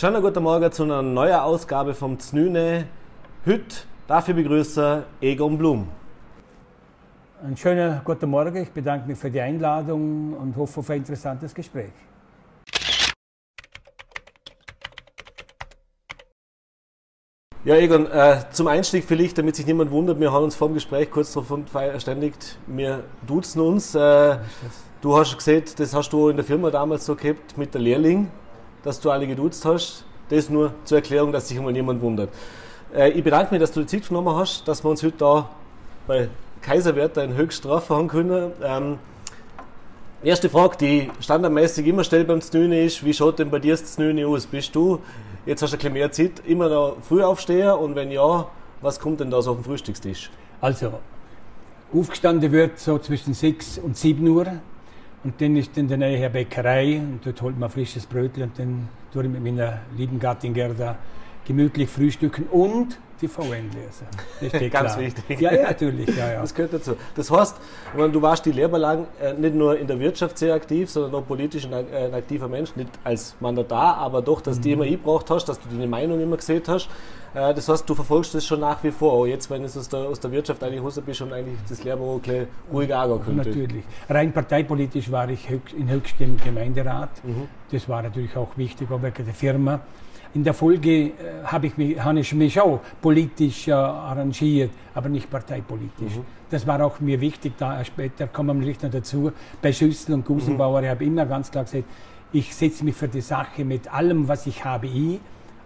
Schönen guten Morgen zu einer neuen Ausgabe vom Znüne. Heute dafür begrüße Egon Blum. Einen schönen guten Morgen. Ich bedanke mich für die Einladung und hoffe auf ein interessantes Gespräch. Ja, Egon, äh, zum Einstieg vielleicht, damit sich niemand wundert, wir haben uns vor dem Gespräch kurz darauf verständigt, wir duzen uns. Äh, du hast gesehen, das hast du in der Firma damals so gehabt mit der Lehrling dass du alle geduzt hast. Das nur zur Erklärung, dass sich immer niemand wundert. Äh, ich bedanke mich, dass du die Zeit genommen hast, dass wir uns heute da bei Kaiserwerter in Höchststrafe haben können. Ähm, erste Frage, die standardmäßig immer stellt beim Znüne ist, wie schaut denn bei dir das Znüne aus? Bist du, jetzt hast du ein bisschen mehr Zeit, immer noch früh aufsteher und wenn ja, was kommt denn da so auf den Frühstückstisch? Also, aufgestanden wird so zwischen 6 und 7 Uhr. Und dann ist in der Nähe eine Bäckerei und dort holt man frisches Brötchen und dann tue ich mit meiner lieben Gattin Gerda gemütlich frühstücken und die VN lesen. Das steht Ganz klar. wichtig. Ja, ja, natürlich. Ja, ja. Das gehört dazu. Das heißt, du warst die Lehrer lang äh, nicht nur in der Wirtschaft sehr aktiv, sondern auch politisch ein, ein aktiver Mensch, nicht als Mandatar, aber doch, dass mhm. du immer eingebracht hast, dass du deine Meinung immer gesehen hast. Äh, das heißt, du verfolgst das schon nach wie vor, auch jetzt, wenn du aus der, aus der Wirtschaft eigentlich raus bist und eigentlich das Lehrbuch ruhig angehen könnte. Natürlich. Rein parteipolitisch war ich in höchstem Gemeinderat. Mhm. Das war natürlich auch wichtig, auch wegen der Firma. In der Folge äh, habe ich, mich, hab ich mich auch politisch äh, arrangiert, aber nicht parteipolitisch. Mhm. Das war auch mir wichtig, da später kommen wir nicht noch dazu. Bei Schüssel und Gusenbauer, mhm. ich habe immer ganz klar gesagt, ich setze mich für die Sache mit allem, was ich habe, ein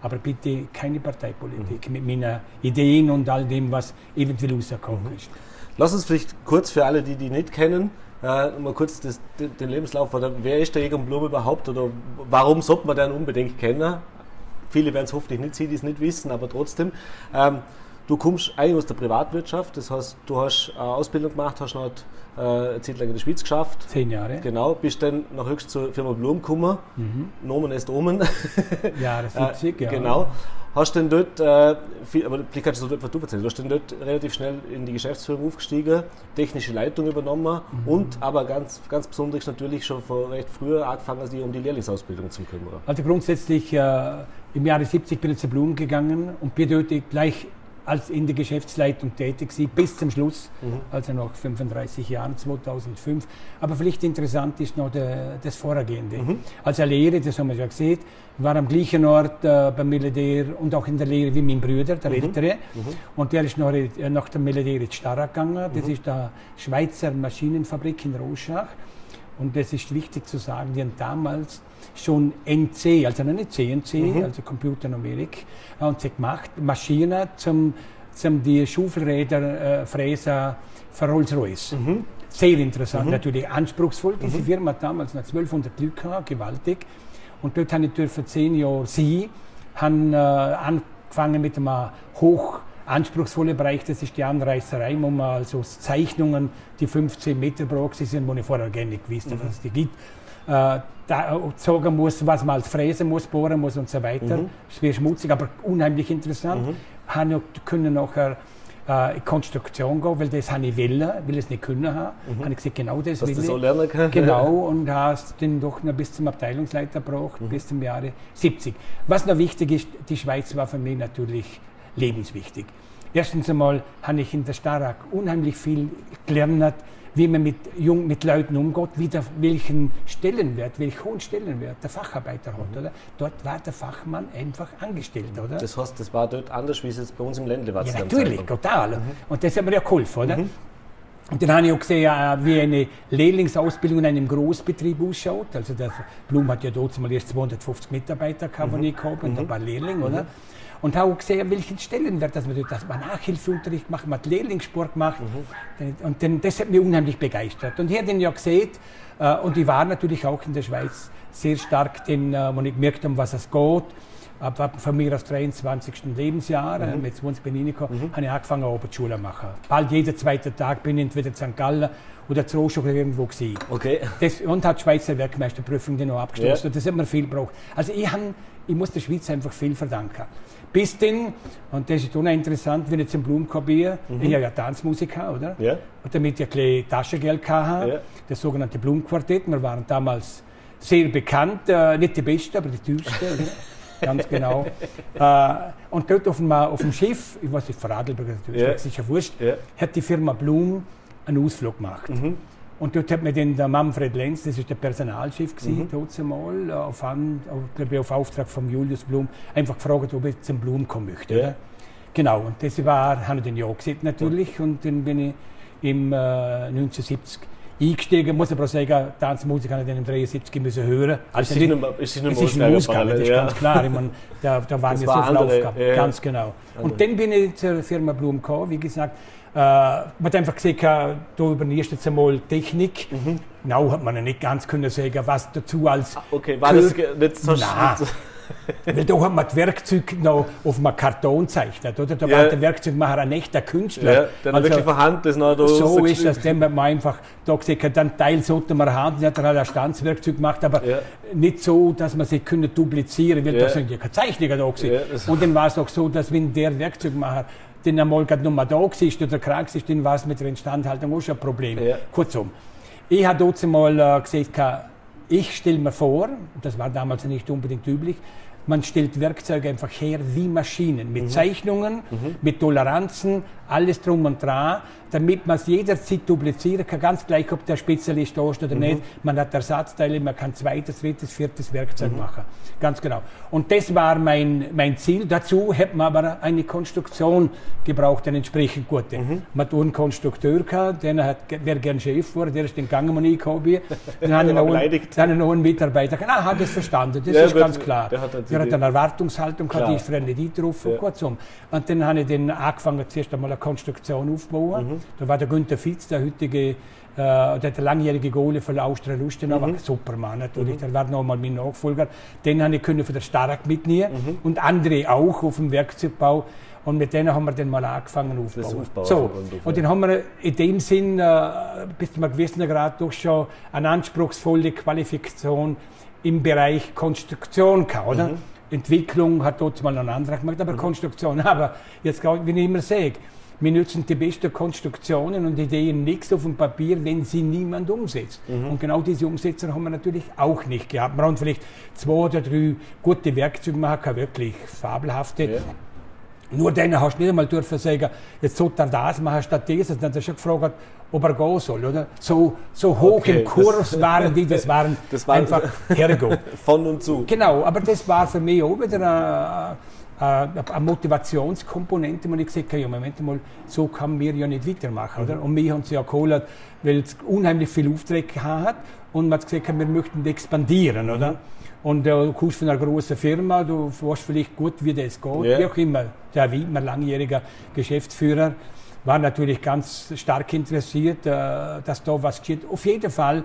aber bitte keine Parteipolitik mhm. mit meinen Ideen und all dem, was eventuell rausgekommen mhm. ist. Lass uns vielleicht kurz für alle, die die nicht kennen, äh, mal kurz das, den Lebenslauf, oder wer ist der Egon Blum überhaupt oder warum sollte man den unbedingt kennen? Viele werden es hoffentlich nicht sehen, die es nicht wissen, aber trotzdem. Ähm, du kommst eigentlich aus der Privatwirtschaft, das heißt, du hast eine Ausbildung gemacht, hast noch äh, eine Zeit lang in der Schweiz geschafft. Zehn Jahre. Genau, bist dann nach höchst zur Firma Blum gekommen. Mhm. Nomen ist Omen. Ja, das 70, äh, ja. Genau. Hast dann dort, äh, viel, aber vielleicht kannst du so etwas du erzählen, du hast dann dort relativ schnell in die Geschäftsführung aufgestiegen, technische Leitung übernommen mhm. und aber ganz, ganz besonders natürlich schon vor recht früher angefangen, sich um die Lehrlingsausbildung zu kümmern. Also grundsätzlich äh, im Jahre 70 bin ich zu Blum gegangen und bin dort gleich als in der Geschäftsleitung tätig war, bis zum Schluss, mhm. also nach 35 Jahren, 2005. Aber vielleicht interessant ist noch der, das Vorhergehende. Mhm. Als er Lehre, das haben wir schon gesehen, war am gleichen Ort äh, beim Militär und auch in der Lehre wie mein Bruder, der mhm. Ältere. Mhm. Und der ist noch, äh, nach dem Militär in Starrak gegangen. Das mhm. ist die Schweizer Maschinenfabrik in Roschach. Und das ist wichtig zu sagen, die haben damals schon NC, also nicht CNC, mhm. also Computernumerik, haben sie gemacht, Maschinen zum, zum die Schufelräder äh, Fräser für Rolls-Royce. Mhm. Sehr interessant, mhm. natürlich anspruchsvoll. Diese mhm. Firma hat damals noch 1200 Leute gewaltig. Und dort habe ich für zehn Jahre sie, haben äh, angefangen mit einem hoch anspruchsvolle Bereich, das ist die Anreißerei, wo man also Zeichnungen, die 15 Meter braucht, sind, wo ich vorher gar nicht gewusst habe, mhm. dass es die gibt äh, da sagen muss, was man als fräsen muss, bohren muss und so weiter. Mhm. Es wird schmutzig, aber unheimlich interessant. Mhm. Haben können nachher äh, in Konstruktion gehen, weil das habe ich wollen, will es nicht können haben. Mhm. Habe ich gesagt, genau das Dass will ich. so lernen kann. Genau, und hast dann doch noch bis zum Abteilungsleiter gebraucht, mhm. bis zum Jahre 70. Was noch wichtig ist, die Schweiz war für mich natürlich lebenswichtig. Erstens einmal habe ich in der Starak unheimlich viel gelernt, wie man mit, Jung, mit Leuten umgeht, wie der, welchen Stellenwert, welchen hohen Stellenwert der Facharbeiter hat. Oder? Dort war der Fachmann einfach angestellt. Oder? Das heißt, das war dort anders, wie es jetzt bei uns im Ländle war. Ja, natürlich, total. Mhm. Und das hat mir ja geholfen. Oder? Mhm. Und dann habe ich auch gesehen, wie eine Lehrlingsausbildung in einem Großbetrieb ausschaut. Also der Blum hat ja dort mal erst 250 Mitarbeiter gehabt, mhm. ich gehabt, und ein paar Lehrlinge. Oder? Und habe auch gesehen, welchen Stellenwert dass man dort, dass man Nachhilfeunterricht macht, man hat Lehrlingssport gemacht. Mhm. Und dann, das hat mich unheimlich begeistert. Und ich habe den ja gesehen, äh, und ich war natürlich auch in der Schweiz sehr stark, den, äh, wo ich gemerkt habe, was es geht. Ab, von mir aus 23. Lebensjahr, mhm. mit 20 bin ich reingekommen, mhm. habe ich angefangen, Oberschule zu machen. Bald jeden zweiten Tag bin ich entweder in St. Gallen oder zu Rostock irgendwo gewesen. Okay. Das, und hat die Schweizer Werkmeisterprüfung dann noch abgeschlossen. Ja. Das hat mir viel gebraucht. Also ich, hab, ich muss der Schweiz einfach viel verdanken. Bis denn, und das ist uninteressant, wenn ich zum Blumenkorb gehe, mhm. ich habe ja Tanzmusiker, oder? Ja. Und damit ich ein bisschen Taschengeld hatte, ja. das sogenannte Blumenquartett. Wir waren damals sehr bekannt, äh, nicht die Beste, aber die Tüchste. ganz genau. äh, und dort auf dem, auf dem Schiff, ich weiß nicht, Vorarlberg, das ist ja wurscht, Ja. hat die Firma Blum einen Ausflug gemacht. Mhm. Und dort hat mir dann der Manfred Lenz, das ist der Personalchef Mhm. gewesen, dort einmal, äh, auf, auf, auf Auftrag von Julius Blum, einfach gefragt, ob ich zum Blum kommen möchte. Oder? Genau, und das war, habe ich dann ja gesagt natürlich, und dann bin ich im äh, 1970 eingestiegen, muss aber sagen, Tanzmusik habe ich dann im 73 müssen hören. Also nicht- ist nicht mehr- ist nicht mehr es ist das ist ja. ganz klar. Ich meine, da, da waren Das war so viele Aufgaben. ja. Ganz genau. Und dann bin ich zur Firma Blum gekommen, wie gesagt. Äh, man hat einfach äh, du übernimmst jetzt einmal Technik. Genau hat man ja nicht ganz können sagen, was dazu als. Okay, war das ge- jetzt hast Nein. Weil da hat man das Werkzeug noch auf einem Karton gezeichnet, oder? Da Ja. war der Werkzeugmacher ein echter Künstler. Ja, dann Also- wirklich von Hand das noch da so ist das, dann hat man einfach da gesagt, hat, dann Teil sollte man haben, dann hat er halt ein Stanzwerkzeug gemacht, aber Ja. nicht so, dass man sie können duplizieren, weil Ja. da sind ja keine Zeichnungen da gewesen. Ja, Und dann war es auch so, dass wenn der Werkzeugmacher den einmal gerade noch mal da war oder krank ist, dann war es mit der Instandhaltung auch schon ein Problem. Kurzum, ich habe dort mal äh, gesagt, ich stelle mir vor, das war damals nicht unbedingt üblich, man stellt Werkzeuge einfach her wie Maschinen, mit Zeichnungen, mit Toleranzen, alles drum und dran, damit man es jederzeit duplizieren kann, ganz gleich, ob der Spezialist da ist oder nicht. Man hat Ersatzteile, man kann zweites, drittes, viertes Werkzeug machen. Ganz genau. Und das war mein, mein Ziel. Dazu hat man aber eine Konstruktion gebraucht, eine entsprechend gute. Man hat einen Konstrukteur gehabt, der hat, wäre gern Chef geworden, der ist den. Dann hat war noch einen, beleidigt. dann hat er einen Mitarbeiter gesagt, ah, hat das verstanden, das Ja, ist ganz klar. der hat Der hat eine Erwartungshaltung gehabt, die ist für nicht drauf, Ja. kurzum. Und dann habe ich dann angefangen, zuerst einmal eine Konstruktion aufzubauen. Mhm. Da war der Günther Fitz, der heutige, äh, der, langjährige Gole von der Austria Lustenau, Mhm. war Supermann natürlich, der war noch mal mein Nachfolger. Den habe ich können von der Stark mitnehmen Mhm. und andere auch auf dem Werkzeugbau. Und mit denen haben wir dann mal angefangen aufzubauen. Aufbauen so, und dann haben wir in dem Sinn äh, bis zu einem gewissen Grad doch schon eine anspruchsvolle Qualifikation im Bereich Konstruktion gehabt, oder? Mhm. Entwicklung hat dort mal ein anderer gemacht, aber Konstruktion. Aber jetzt, ich, wie ich immer sage, wir nutzen die besten Konstruktionen und Ideen nichts auf dem Papier, wenn sie niemand umsetzt. Mhm. Und genau diese Umsetzer haben wir natürlich auch nicht gehabt. Wir haben vielleicht zwei oder drei gute Werkzeuge machen, wirklich fabelhafte. Ja. Nur dann hast du nicht einmal dürfen sagen, jetzt sollte er das machen statt dieses. Dann hat er schon gefragt, ob er gehen soll, oder? So, so hoch Okay, im Kurs waren die, das waren Das war- einfach hergehen. Von und zu. Genau, aber das war für mich auch wieder eine, eine, eine Motivationskomponente, wo ich gesagt habe, ja, Moment mal, so kann wir ja nicht weitermachen. Oder? Und wir haben sie ja geholt, weil es unheimlich viele Aufträge hat und man hat gesagt, wir möchten expandieren. Oder? Und äh, du kommst von einer großen Firma, du weißt vielleicht gut, wie das geht, Ja. wie auch immer. Der Wiedmer, langjähriger Geschäftsführer, war natürlich ganz stark interessiert, äh, dass da was geschieht. Auf jeden Fall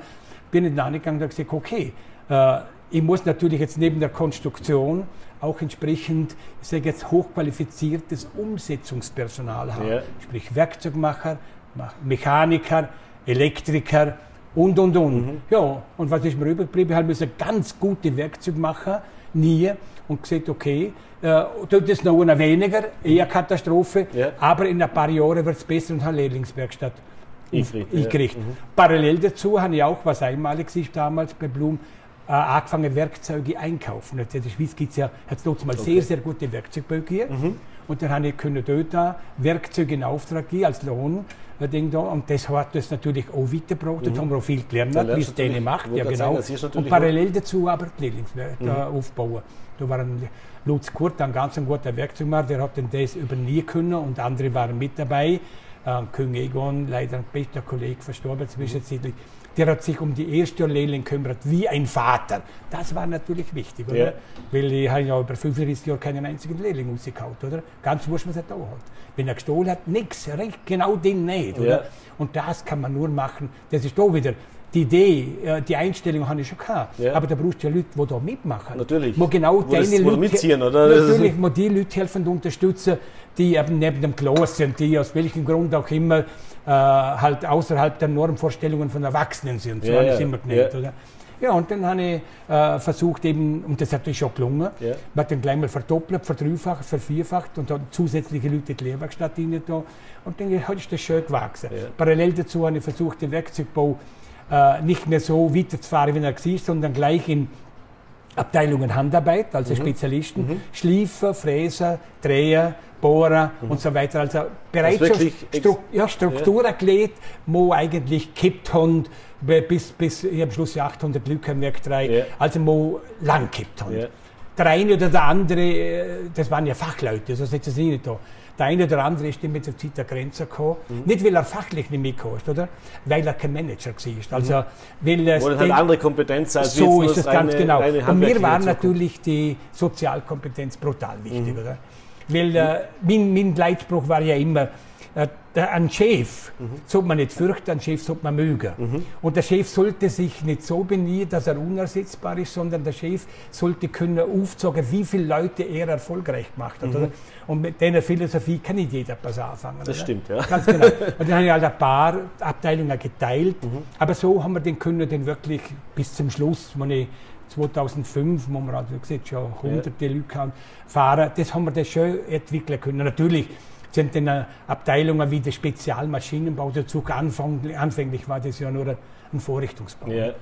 bin ich dann angegangen und habe gesagt, okay, äh, ich muss natürlich jetzt neben der Konstruktion auch entsprechend, ich sage jetzt, hochqualifiziertes Umsetzungspersonal haben. Ja. Sprich Werkzeugmacher, Mach- Mechaniker, Elektriker und, und, und. Mhm. Ja, und was ist mir übrig geblieben? Ich habe müssen ganz gute Werkzeugmacher nie und gesagt, okay, äh, tut es noch einer weniger, eher Katastrophe, Ja. aber in ein paar Jahren wird es besser und habe eine Lehrlingswerkstatt Eingerichtet, ja. eingerichtet. Parallel dazu habe ich auch, was einmalig ist damals bei Blum, äh, angefangen Werkzeuge einkaufen. In der Schweiz gibt es ja, hat es dort mal sehr, sehr gute Werkzeugbau gegeben. Mhm. Und dann habe ich können dort auch Werkzeuge in Auftrag geben als Lohn. äh, Ding da. Und das hat das natürlich auch weitergebracht. Dort haben wir auch viel gelernt, Da wie es denen macht. Ja, genau. sagen, Und parallel dazu aber die Lehrlingswerke aufbauen. Da war ein Lutz Kurt, ein ganz ein guter Werkzeugmacher, der hat dann das übernehmen können und andere waren mit dabei. Äh, König Egon, leider ein bester Kollege, verstorben zwischenzeitlich. Der hat sich um die erste Lehrling gekümmert, wie ein Vater. Das war natürlich wichtig, oder? Ja. Weil ich habe ja über 35 Jahre keinen einzigen Lehrling rausgehauen, oder? Ganz wurscht, was er da hat. Wenn er gestohlen hat, nichts, genau den nicht, oder? Ja. Und das kann man nur machen. Das ist da wieder die Idee, äh, die Einstellung habe ich schon gehabt. Ja. Aber da brauchst du ja Leute, die da mitmachen. Natürlich. Wo genau Wo das- deine wo Leute, mitziehen, oder? Das Natürlich, wo die Leute helfen und unterstützen, die eben neben dem Klaus sind, die aus welchem Grund auch immer äh, halt außerhalb der Normvorstellungen von Erwachsenen sind. So Ja, habe ich es immer genannt, Ja. oder? Ja, und dann habe ich äh, versucht eben, und das hat natürlich schon gelungen, Ja. man hat dann gleich mal verdoppelt, verdreifacht, vervierfacht und dann zusätzliche Leute in die Lehrwerkstatt rein da. Und dann ist das schön gewachsen. Ja. Parallel dazu habe ich versucht, den Werkzeugbau äh, nicht mehr so weiterzufahren, wie er war, sondern gleich in Abteilungen Handarbeit, also mhm. Spezialisten, mhm. Schliefer, Fräser, Dreher, Bohrer mhm. und so weiter. Also bereits schon Stru ja, Strukturathlet, ja. wo eigentlich kippt haben, bis, bis ich am Schluss 800 Leute im Werk 3, ja. also wo lang kippt haben. Ja. Der eine oder der andere, äh, das waren ja Fachleute, so setzt es nicht da. Der eine oder andere ist mit der Zeit der Grenze gekommen. Mhm. Nicht, weil er fachlich nicht mitgekommen ist, oder? Weil er kein Manager war. Also, mhm. weil es Oder hat andere Kompetenz als So ist es ganz genau. Und mir war natürlich die Sozialkompetenz brutal wichtig, mhm. oder? Weil äh, mein, mein Leitspruch war ja immer, ein Chef mhm. sollte man nicht fürchten, einen Chef sollte man mögen. Mhm. Und der Chef sollte sich nicht so benehmen, dass er unersetzbar ist, sondern der Chef sollte können aufzeigen, wie viele Leute er erfolgreich gemacht hat. Mhm. Und mit dieser Philosophie kann nicht jeder was anfangen. Das oder? stimmt, ja. Ganz genau. Und dann habe ich halt ein paar Abteilungen geteilt. Mhm. Aber so haben wir den können den wirklich bis zum Schluss, wenn 2005, wo wir halt, wie gesagt, schon hunderte ja. Leute haben, fahren, das haben wir das schön entwickeln können. Natürlich sind dann Abteilungen wie der Spezialmaschinenbau dazu. Anfang, anfänglich war das ja nur ein Vorrichtungsbau. Ja, ja.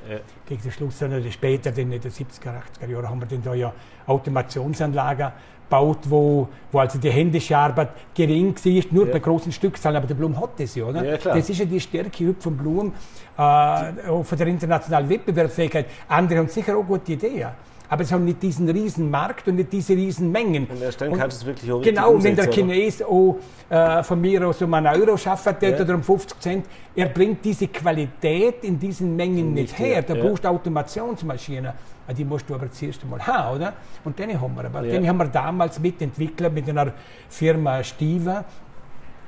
Gegen den Schluss, dann später, in den 70er, 80er Jahren, haben wir dann da ja Automationsanlagen gebaut, wo, wo also die händische Arbeit gering war, nur ja. bei großen Stückzahlen, aber der Blum hat das ja. Oder? Das ist ja die Stärke von Blum, äh, von der internationalen Wettbewerbsfähigkeit. Andere haben sicher auch gute Ideen aber sie haben nicht diesen riesen Markt und nicht diese riesen Mengen. Und erstellen kannst du es wirklich auch Genau, und wenn der Chines auch äh, von mir aus um einen Euro schafft ja. oder um 50 Cent, er bringt diese Qualität in diesen Mengen nicht, nicht her. Da ja. brauchst du Automationsmaschinen. Ah, die musst du aber zuerst einmal haben, oder? Und den haben wir. Aber ja. den haben wir damals mitentwickelt mit einer Firma Stiva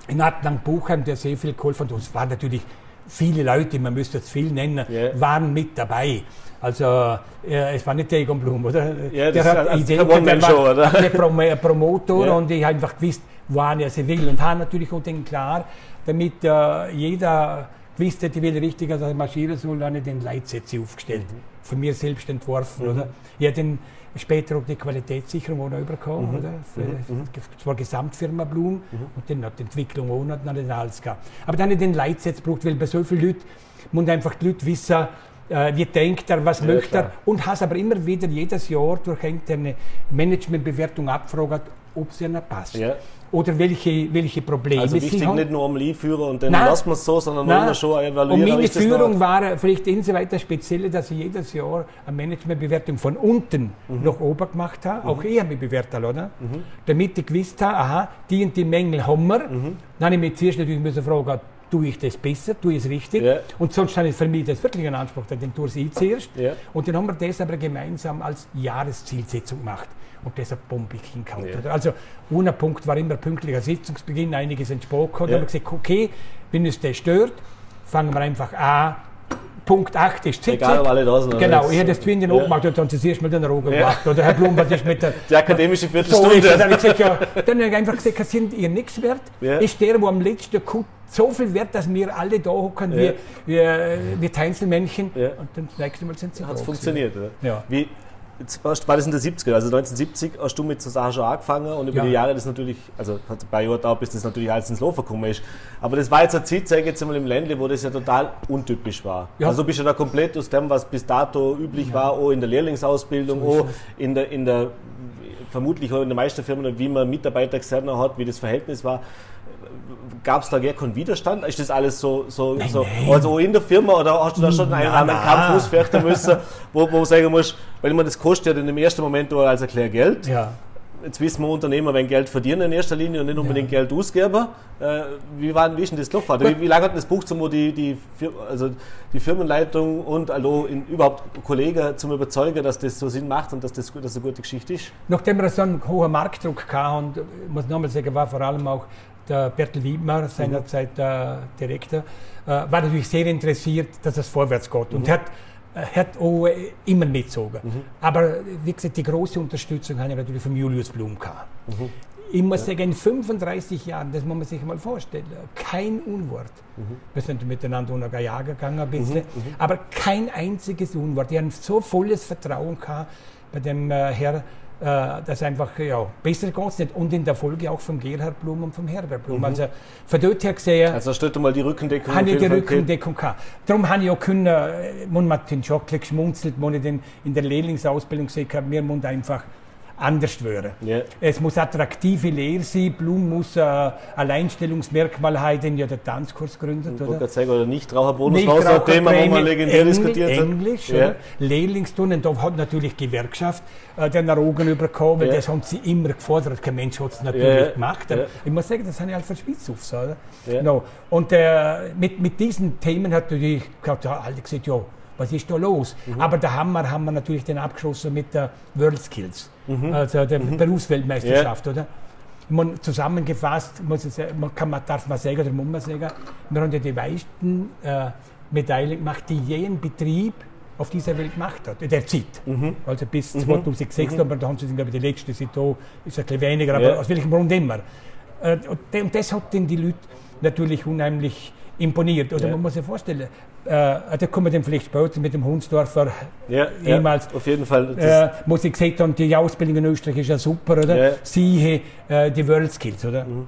in Adlang Buchheim, der sehr viel geholfen hat. Und es waren natürlich viele Leute, man müsste es viel nennen, waren mit dabei. Also äh, es war nicht der Egon Blum, oder? Ja, der hat also Ideen, der war oder? ein Prom Promotor ja. und ich habe einfach gewusst, wohin er sie will. Und habe natürlich auch den klar, damit äh, jeder gewusst hat, ich will richtig, also marschieren soll, habe ich den Leitsätze aufgestellt. Mhm. Von mir selbst entworfen, mhm. oder? Ich den später auch die Qualitätssicherung auch noch bekommen, mhm. oder? Für, mhm. zwar Gesamtfirma Blum mhm. und dann hat die Entwicklung auch noch nicht alles gehabt. Aber dann habe ich den Leitsatz gebraucht, weil bei so vielen Leuten muss einfach die Leute wissen, äh, wie denkt er, was ja, möchte klar. er und hast aber immer wieder jedes Jahr durch eine Managementbewertung abgefragt, ob es ihnen passt. Ja. Oder welche, welche Probleme also wichtig, sie haben. nicht nur am Leihführer und dann lassen wir es so, sondern nein. immer schon evaluieren. Und meine Führung war vielleicht insoweit das Spezielle, dass ich jedes Jahr eine Managementbewertung von unten mhm. nach oben gemacht habe. Mhm. Auch ich habe mich bewertet, oder? Mhm. Damit ich gewusst habe, aha, die und die Mängel haben wir. Mhm. Dann habe ich mich zuerst natürlich müssen fragen, tue ich das besser, tue ich es richtig. Ja. Und sonst ich für mich das wirklich einen Anspruch, den tue ich zuerst. Ja. Und dann haben wir das aber gemeinsam als Jahreszielsetzung gemacht. Und deshalb bombig hingehauen. Ja. Also, ein Punkt war immer pünktlicher Sitzungsbeginn, einiges entsprochen. Ja. Dann haben wir gesagt, okay, wenn es das stört, fangen wir einfach an, Punkt 8 ist Sitzung. Egal, ob alle da sind. Genau, ich habe das Twin ja. gemacht und dann zuerst mal den Rogen ja. gemacht. Oder Herr Blum, was ist mit der... Die akademische Viertelstunde. So dann habe ich, gesagt, ja, dann habe ich einfach gesagt, sind ihr nichts wert. Ja. Ist der, der am letzten Kut so viel wert, dass wir alle da hocken ja. wie, wie, wie Einzelmännchen. Ja. Und dann das nächste Mal sind sie Hat es funktioniert, oder? Ja. Wie, war das in der 70er, also 1970 hast du mit so Sachen schon angefangen und über ja. die Jahre das natürlich, also hat ein paar Jahre da, bis das natürlich alles ins Laufen gekommen ist. Aber das war jetzt eine Zeit, sage ich jetzt einmal im Ländle, wo das ja total untypisch war. Ja. Also du bist ja da komplett aus dem, was bis dato üblich ja. war, auch in der Lehrlingsausbildung, so auch in der, in der, vermutlich auch in den meisten Firmen, wie man Mitarbeiter externer hat, wie das Verhältnis war gab es da gar keinen Widerstand? Ist das alles so, so, nein, so nein. also in der Firma oder hast du da schon einen anderen Kampf ausfechten müssen, wo, wo du sagen musst, weil man das kostet ja dann im ersten Moment als erklär Geld. Ja. Jetzt wissen wir Unternehmer, wenn Geld verdienen in erster Linie und nicht unbedingt ja. Geld ausgeben. Äh, wie, war, denn das gelaufen? Wie, wie lange hat das Buch zum die, die, also die Firmenleitung und also in, überhaupt Kollegen zum Überzeugen, dass das so Sinn macht und dass das, dass das eine gute Geschichte ist? Nachdem wir so einen hohen Marktdruck hatten und ich muss nochmal sagen, war vor allem auch der Bertel Wiedmer, seinerzeit der Direktor, äh, war natürlich sehr interessiert, dass es vorwärts geht. Mhm. Und hat, äh, hat auch immer mitgezogen. Mhm. Aber wie gesagt, die große Unterstützung habe ich natürlich von Julius Blum gehabt. Mhm. Ich muss ja. sagen, in 35 Jahren, das muss man sich mal vorstellen, kein Unwort. Mhm. Wir sind miteinander unter Jagen gegangen ein bisschen, mhm. mhm. aber kein einziges Unwort. Die haben so volles Vertrauen gehabt bei dem äh, Herr äh, das einfach, ja, besser geht es nicht. Und in der Folge auch vom Gerhard Blum und vom Herbert Blum. Mhm. Also von dort her gesehen. Also stellt mal die Rückendeckung. Habe ich die Rückendeckung gehabt. Darum habe ich auch können, äh, man hat den Schock geschmunzelt, man in der Lehrlingsausbildung gesehen habe, wir müssen einfach anders werden. Yeah. Es muss attraktive Lehre sein, Blum muss ein Alleinstellungsmerkmal haben, den ja der Tanzkurs gründet. Oder, oder, oder Nichtraucherbonus war auch ein Thema, wo man legendär Engl diskutiert hat. Englisch, yeah. Lehrlingsturnen, da hat natürlich die Gewerkschaft äh, den Rogen bekommen, yeah. das haben sie immer gefordert, kein Mensch hat es natürlich gemacht. Ich muss sagen, das habe ich halt verschwitzt auf. So, no. Und äh, mit, mit diesen Themen hat natürlich, ja, alle gesagt, ja, was ist da los? Mhm. Aber der Hammer haben wir natürlich den abgeschossen mit der World Skills, mhm. also der mhm. Berufsweltmeisterschaft, ja. oder? Man, zusammengefasst, muss ich sagen, man kann, man, darf man sagen, oder muss man sagen, wir haben ja die meisten äh, Medaillen gemacht, die je ein Betrieb auf dieser Welt gemacht hat, der Zeit. Mhm. Also bis 2006, mhm. aber da haben sie, glaube ich, die letzte sind da, ist ein bisschen weniger, aber ja. aus welchem Grund immer. Äh, und das hat dann die Leute natürlich unheimlich imponiert. Oder ja. man muss sich vorstellen, äh, da kommen wir dann vielleicht später mit dem Hunsdorfer ja, ehemals. Ja, auf jeden Fall. Äh, muss ich gesagt haben, die Ausbildung in Österreich ist ja super, oder? Siehe äh, die World Skills, oder? Mhm.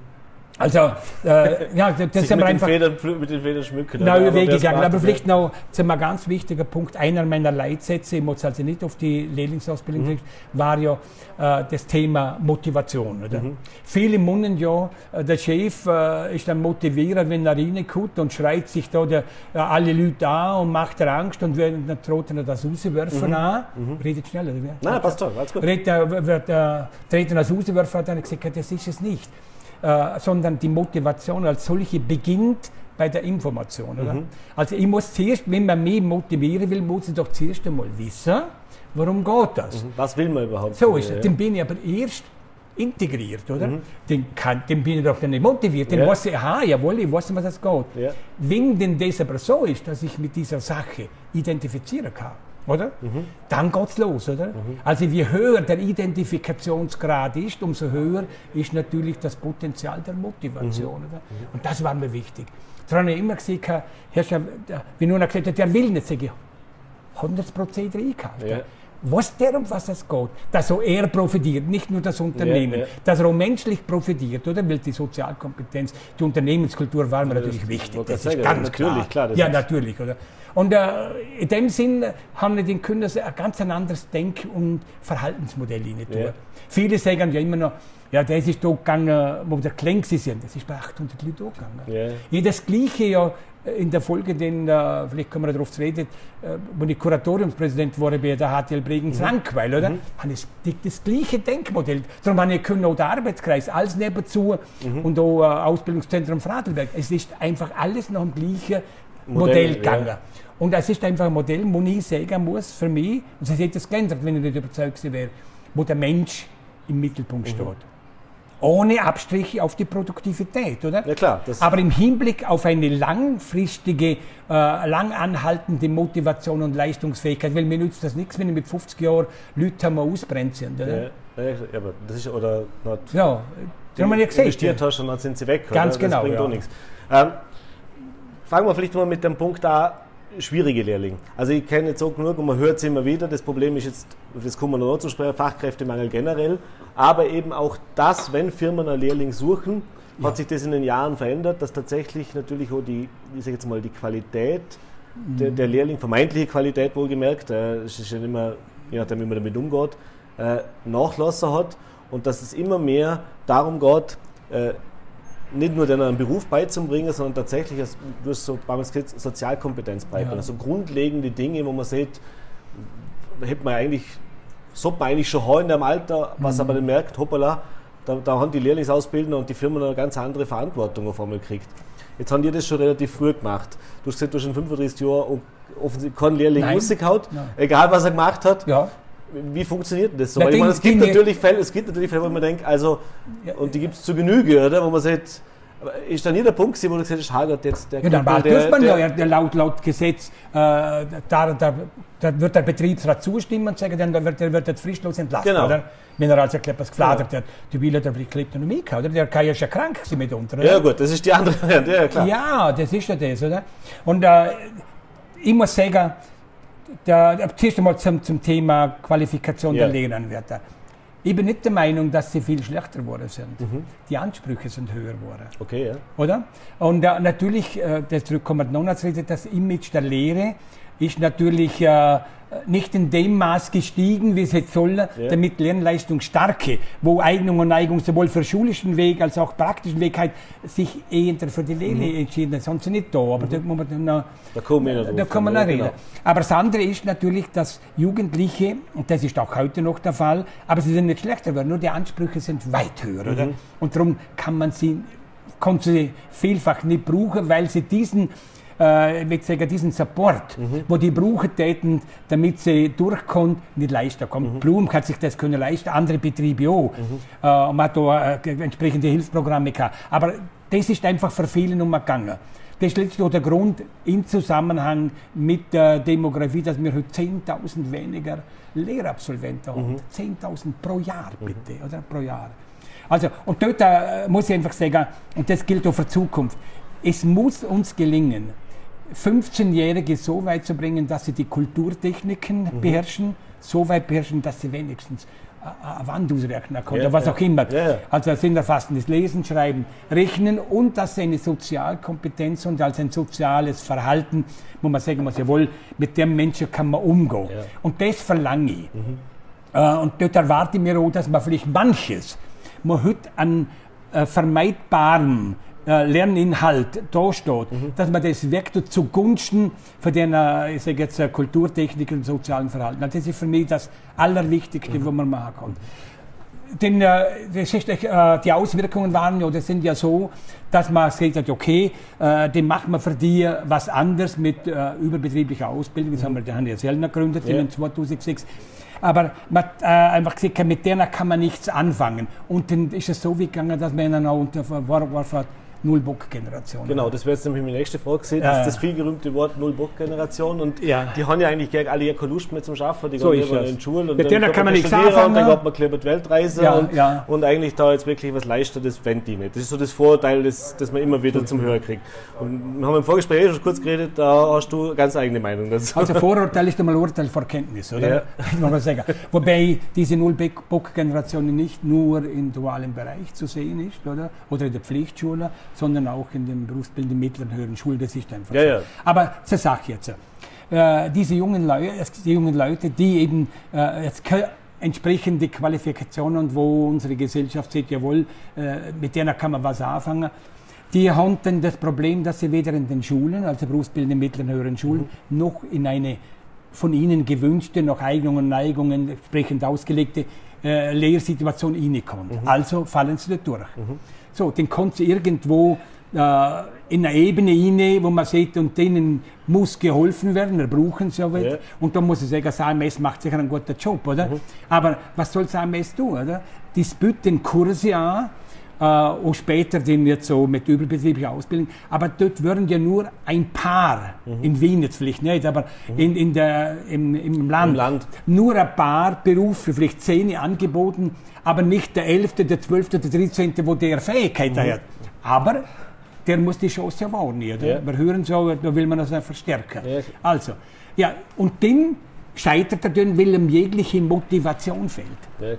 Also, äh, ja, das sind wir einfach. Federn, mit den Federn schmücken. Neue Wege gegangen. Aber vielleicht noch einem ganz wichtiger Punkt. Einer meiner Leitsätze, ich muss also nicht auf die Lehrlingsausbildung mhm. war ja äh, das Thema Motivation. Oder? Mhm. Viele munnen ja, äh, der Chef äh, ist dann motiviert, wenn er reinkommt und schreit sich da der, äh, alle Leute an und macht er Angst und wird, dann droht er das rauswerfen mhm. an. Mhm. Redet schneller. Nein, passt doch, alles gut. Redet, äh, wird, äh, treten das rauswerfen, hat er gesagt, das ist es nicht äh, sondern die Motivation als solche beginnt bei der Information. Mhm. Also ich muss zuerst, wenn man mich motivieren will, muss ich doch zuerst einmal wissen, warum geht das? Mhm. Was will man überhaupt? So ist es. Ja. Dann bin ich aber erst integriert, oder? Mhm. Den, kann, den bin ich doch nicht motiviert. Den ja. weiß ich, aha, jawohl, ich weiß, was das geht. Ja. Wenn denn das aber so ist, dass ich mit dieser Sache identifizieren kann, oder? Mhm. Dann es los, oder? Mhm. Also je höher der Identifikationsgrad ist, umso höher ist natürlich das Potenzial der Motivation, mhm. oder? Mhm. Und das war mir wichtig. Daran habe ich immer gesehen, Herr, wie nun gesagt hat, der will nicht, sage ich, 100 Prozent eingehalten. Ja. Was der um was es geht, dass auch er profitiert, nicht nur das Unternehmen, ja, ja. dass er auch menschlich profitiert, oder? Weil die Sozialkompetenz, die Unternehmenskultur war mir natürlich wichtig. Das, ist ganz natürlich, klar. klar ja, natürlich, oder? Und äh, in dem Sinn haben wir den Kündern ein ganz anderes Denk- und Verhaltensmodell rein ja. Viele sagen ja immer noch, ja, das ist da gegangen, wo der Klang sind. Das ist bei 800 Leuten auch gegangen. Ja. Ich das Gleiche ja in der Folge, den, äh, vielleicht kommen wir darauf zu reden, äh, wo ich Kuratoriumspräsident wurde bei der HTL Bregenz mhm. Rankweil, oder? Mhm. Habe ich das, gleiche Denkmodell. Darum habe ich können auch der Arbeitskreis alles nebenzu mhm. und auch äh, Ausbildungszentrum Fradelberg. Es ist einfach alles nach dem gleichen Modell, Modell gegangen. Ja. Und es ist einfach ein Modell, wo ich sagen muss, für mich, und es hätte es geändert, wenn ich nicht überzeugt wäre, wo der Mensch im Mittelpunkt mhm. steht. Ohne Abstriche auf die Produktivität, oder? Ja, klar. Aber im Hinblick auf eine langfristige, äh, lang anhaltende Motivation und Leistungsfähigkeit, weil mir nützt das nichts, wenn ich mit 50 Jahren Leute haben ausbrennt sind, oder? Ja, ja, aber das ist, oder not, ja, die man ja gesehen, investiert hast und dann sind sie weg, Ganz oder? genau. Das bringt ja. auch nichts. Ähm, fangen wir vielleicht mal mit dem Punkt an, schwierige Lehrlinge. Also ich kenne jetzt auch genug und man hört es immer wieder, das Problem ist jetzt, das kommen wir noch zu sprechen, Fachkräftemangel generell, aber eben auch das, wenn Firmen einen Lehrling suchen, ja. hat sich das in den Jahren verändert, dass tatsächlich natürlich auch die, ich sage jetzt mal, die Qualität mhm. der, der, Lehrling, vermeintliche Qualität wohlgemerkt, äh, es ist ja immer, je nachdem wie man damit umgeht, äh, Nachlasser hat und dass es immer mehr darum geht, äh, nicht nur einen Beruf beizubringen, sondern tatsächlich, du hast so damals gesagt, Sozialkompetenz beibringen. Ja. Also grundlegende Dinge, wo man sieht, hätte man eigentlich, sollte man eigentlich schon haben in dem Alter, was mhm. aber dann merkt, hoppala, da, da haben die Lehrlingsausbildner und die Firmen eine ganz andere Verantwortung auf einmal gekriegt. Jetzt haben die das schon relativ früh gemacht. Du hast gesagt, du hast in 35 Jahren offensichtlich keinen Lehrling rausgehauen, egal was er gemacht hat. Ja. Wie funktioniert das so? ich meine, es, gibt natürlich Fälle, es gibt natürlich Fälle, wo man denkt, also, und die gibt es zu Genüge, oder? Wo man sagt, ist da nie der Punkt, wo du gesagt hast, Hagert jetzt der Ja, dann der, man der, ja, der laut, laut Gesetz, äh, da, da, da, wird der Betriebsrat zustimmen und sagen, dann wird, der wird jetzt frischlos entlassen, genau. oder? Wenn er also etwas gefladert genau. hat, die will der klebt noch nicht oder? Der kann ja schon krank sein mitunter, oder? Ja gut, das ist die andere Variante, ja klar. Ja, das ist ja das, oder? Und äh, ich muss sagen, der, zuerst einmal zum, zum Thema Qualifikation ja. der Lehranwärter. Ich bin nicht der Meinung, dass sie viel schlechter geworden sind. Mhm. Die Ansprüche sind höher geworden. Okay, ja. Oder? Und äh, natürlich, äh, das zurückkommt noch das Image der Lehre ist natürlich äh, nicht in dem Maß gestiegen, wie es jetzt soll, ja. damit Lernleistung starke, wo Eignung und Neigung sowohl für schulischen Weg als auch praktischen Weg halt sich eher für die Lehre mhm. entschieden hat. Sonst nicht da, aber mhm. da muss man dann noch, da kommen wir noch, da kann man noch reden. Genau. Aber das andere ist natürlich, dass Jugendliche, und das ist auch heute noch der Fall, aber sie sind nicht schlechter geworden, nur die Ansprüche sind weit höher, mhm. oder? Und darum kann man sie, kann sie vielfach nicht brauchen, weil sie diesen äh, ich sagen, diesen Support, mhm. wo die brauchen täten, damit sie durchkommen, nicht leisten kommt. Mhm. Blum hat sich das können leisten, andere Betriebe auch. Mhm. Äh, und man hat da äh, entsprechende Hilfsprogramme gehabt. Aber das ist einfach für viele nur gegangen. Das ist letztlich auch der Grund im Zusammenhang mit der Demografie, dass wir heute 10.000 weniger Lehrabsolventen haben. 10.000 mhm. pro Jahr, mhm. bitte, oder? Pro Jahr. Also, und dort äh, muss ich einfach sagen, und das gilt auch für Zukunft, es muss uns gelingen, 15-Jährige so weit zu bringen, dass sie die Kulturtechniken mhm. beherrschen, so weit beherrschen, dass sie wenigstens eine Wand ausrechnen können ja, oder was ja. auch immer. Ja, also das sind erfassendes Lesen, Schreiben, Rechnen und dass sie eine Sozialkompetenz und als ein soziales Verhalten, wo man sagen muss, jawohl, mit dem Menschen kann man umgehen. Und das verlange ich. Mhm. Äh, und dort erwarte ich mir auch, dass man vielleicht manches, man heute an äh, vermeidbaren äh, Lerninhalt da steht, mhm. dass man das wegtut zugunsten von den, äh, ich sage jetzt, äh, Kulturtechnik und sozialen Verhalten. Das ist für mich das Allerwichtigste, mhm. was man machen kann. Denn äh, das ist, äh, die Auswirkungen waren ja, das sind ja so, dass man hat, okay, äh, den machen wir für die was anderes mit äh, überbetrieblicher Ausbildung. Das mhm. haben wir, die haben ja selber gegründet ja. in 2006 aber man hat äh, einfach gesagt, mit denen kann man nichts anfangen. Und dann ist es so gegangen, dass man ihnen auch unter Vorwurf Null-Bock-Generation. Genau, das wäre jetzt nämlich meine nächste Frage gewesen. Das ist das vielgerühmte Wort Null-Bock-Generation. Und ja. die haben ja eigentlich alle ja keine Lust mehr zum Arbeiten. Die so gehen immer in die Schule. Und Mit denen kann man nichts anfangen. Und dann geht man klebt Weltreise. Ja, und, ja. und eigentlich da jetzt wirklich was leisten, das fände die nicht. Das ist so das Vorurteil, das, das man immer wieder zum Hören kriegt. Und wir haben im Vorgespräch schon kurz geredet, da hast du ganz eigene Meinung dazu. Also Vorurteil ist einmal Urteil vor Kenntnis, oder? Ja. Man sagen. Wobei diese Null-Bock-Generation nicht nur im dualen Bereich zu sehen ist, oder? Oder in der Pflichtschule, sondern auch in den berufsbildenden mittleren höheren Schulen, das ist einfach ja, so. Ja. Aber zur Sache jetzt. Äh, diese jungen Leute, die jungen Leute, die eben äh, jetzt entsprechende Qualifikationen und wo unsere Gesellschaft sieht, jawohl, äh, mit denen kann man was anfangen. Die haben dann das Problem, dass sie weder in den Schulen, also berufsbildenden mittleren höheren Schulen, mhm. noch in eine von ihnen gewünschte, nach Eignungen und Neigungen entsprechend ausgelegte äh, Lehrsituation reinkommen. Mhm. Also fallen sie dort durch. Mhm. So, dann kommt sie irgendwo äh, in einer Ebene rein, wo man sieht, und denen muss geholfen werden, da brauchen sie ja. Und da muss ich sagen, das AMS macht sicher einen guten Job, oder? Mhm. Aber was soll das AMS tun, oder? Die bieten Kurse an, und später den jetzt so mit überbetrieblicher Ausbildung. Aber dort würden ja nur ein paar, mhm. in Wien jetzt vielleicht nicht, aber mhm. in, in der, im, im, Land, Im Land, nur ein paar Berufe, vielleicht zehn angeboten, aber nicht der elfte, der zwölfte, der dreizehnte, wo der Fähigkeit mhm. hat. Aber der muss die Chance ja wahrnehmen. Ja. Wir hören so, da will man das ja verstärken. Ja. Also, ja, und dann scheitert er dann, weil ihm jegliche Motivation fehlt. Ja.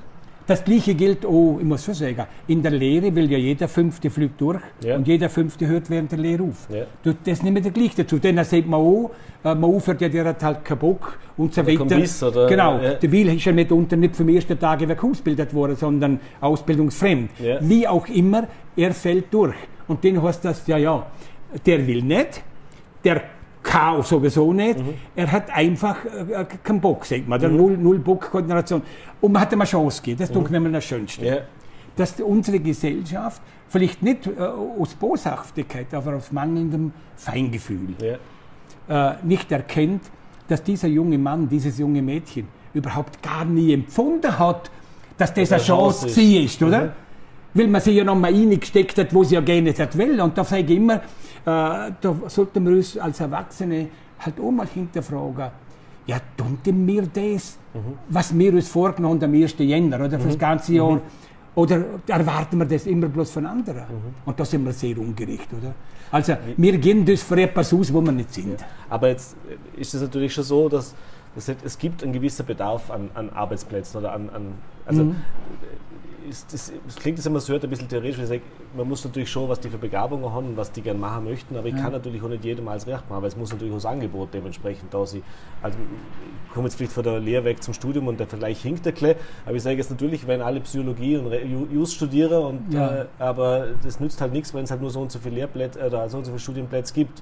Das Gleiche gilt auch, ich muss schon sagen, in der Lehre will ja jeder Fünfte fliegt durch ja. und jeder Fünfte hört während der Lehre auf. Ja. Das mehr der Gleiche dazu. Dann sieht man auch, äh, man aufhört ja, der hat halt keinen Bock und so weiter. Kombiss, oder? Genau. Ja. Der Will ist ja mitunter nicht vom ersten Tag weg ausgebildet worden, sondern ausbildungsfremd. Wie auch immer, er fällt durch. Und dann heißt das, ja, ja, der will nicht, der kann sowieso nicht. Mhm. Er hat einfach äh, keinen Bock, sagt man. Der mhm. Null, Null Bock-Koordination. Und man hat ihm eine Chance gegeben. Das mhm. mir das Schönste. Ja. Dass unsere Gesellschaft, vielleicht nicht äh, aus Boshaftigkeit, aber aus mangelndem Feingefühl, ja. äh, nicht erkennt, dass dieser junge Mann, dieses junge Mädchen überhaupt gar nie empfunden hat, dass das, das eine Chance, Chance ist, ist oder? Weil man sie ja noch mal reingesteckt hat, wo sie ja gerne nicht will. Und da sage ich immer, äh, da sollten wir uns als Erwachsene halt auch mal hinterfragen, ja, tun denn wir das, mhm. was wir uns vorgenommen haben am 1. Jänner oder für mhm. das ganze Jahr? Mhm. Oder erwarten wir das immer bloß von anderen? Mhm. Und da sind wir sehr ungerecht, oder? Also, wir gehen das für etwas aus, wo wir nicht sind. Ja. Aber jetzt ist es natürlich schon so, dass es, es gibt einen gewissen Bedarf an, an Arbeitsplätzen oder an, an also mhm ist das, das klingt das immer so ein bisschen theoretisch, ich sage, man muss natürlich schon, was die für Begabungen haben und was die gerne machen möchten, aber ich ja. kann natürlich auch nicht jedem als recht machen, weil es muss natürlich auch das Angebot dementsprechend da sein. Also ich komme jetzt vielleicht von der Lehre weg zum Studium und der Vergleich hinkt ein bisschen, aber ich sage jetzt natürlich, wenn alle Psychologie und Just studieren, und, ja. äh, aber das nützt halt nichts, wenn es halt nur so und so viele Lehrplätze oder so und so viele Studienplätze gibt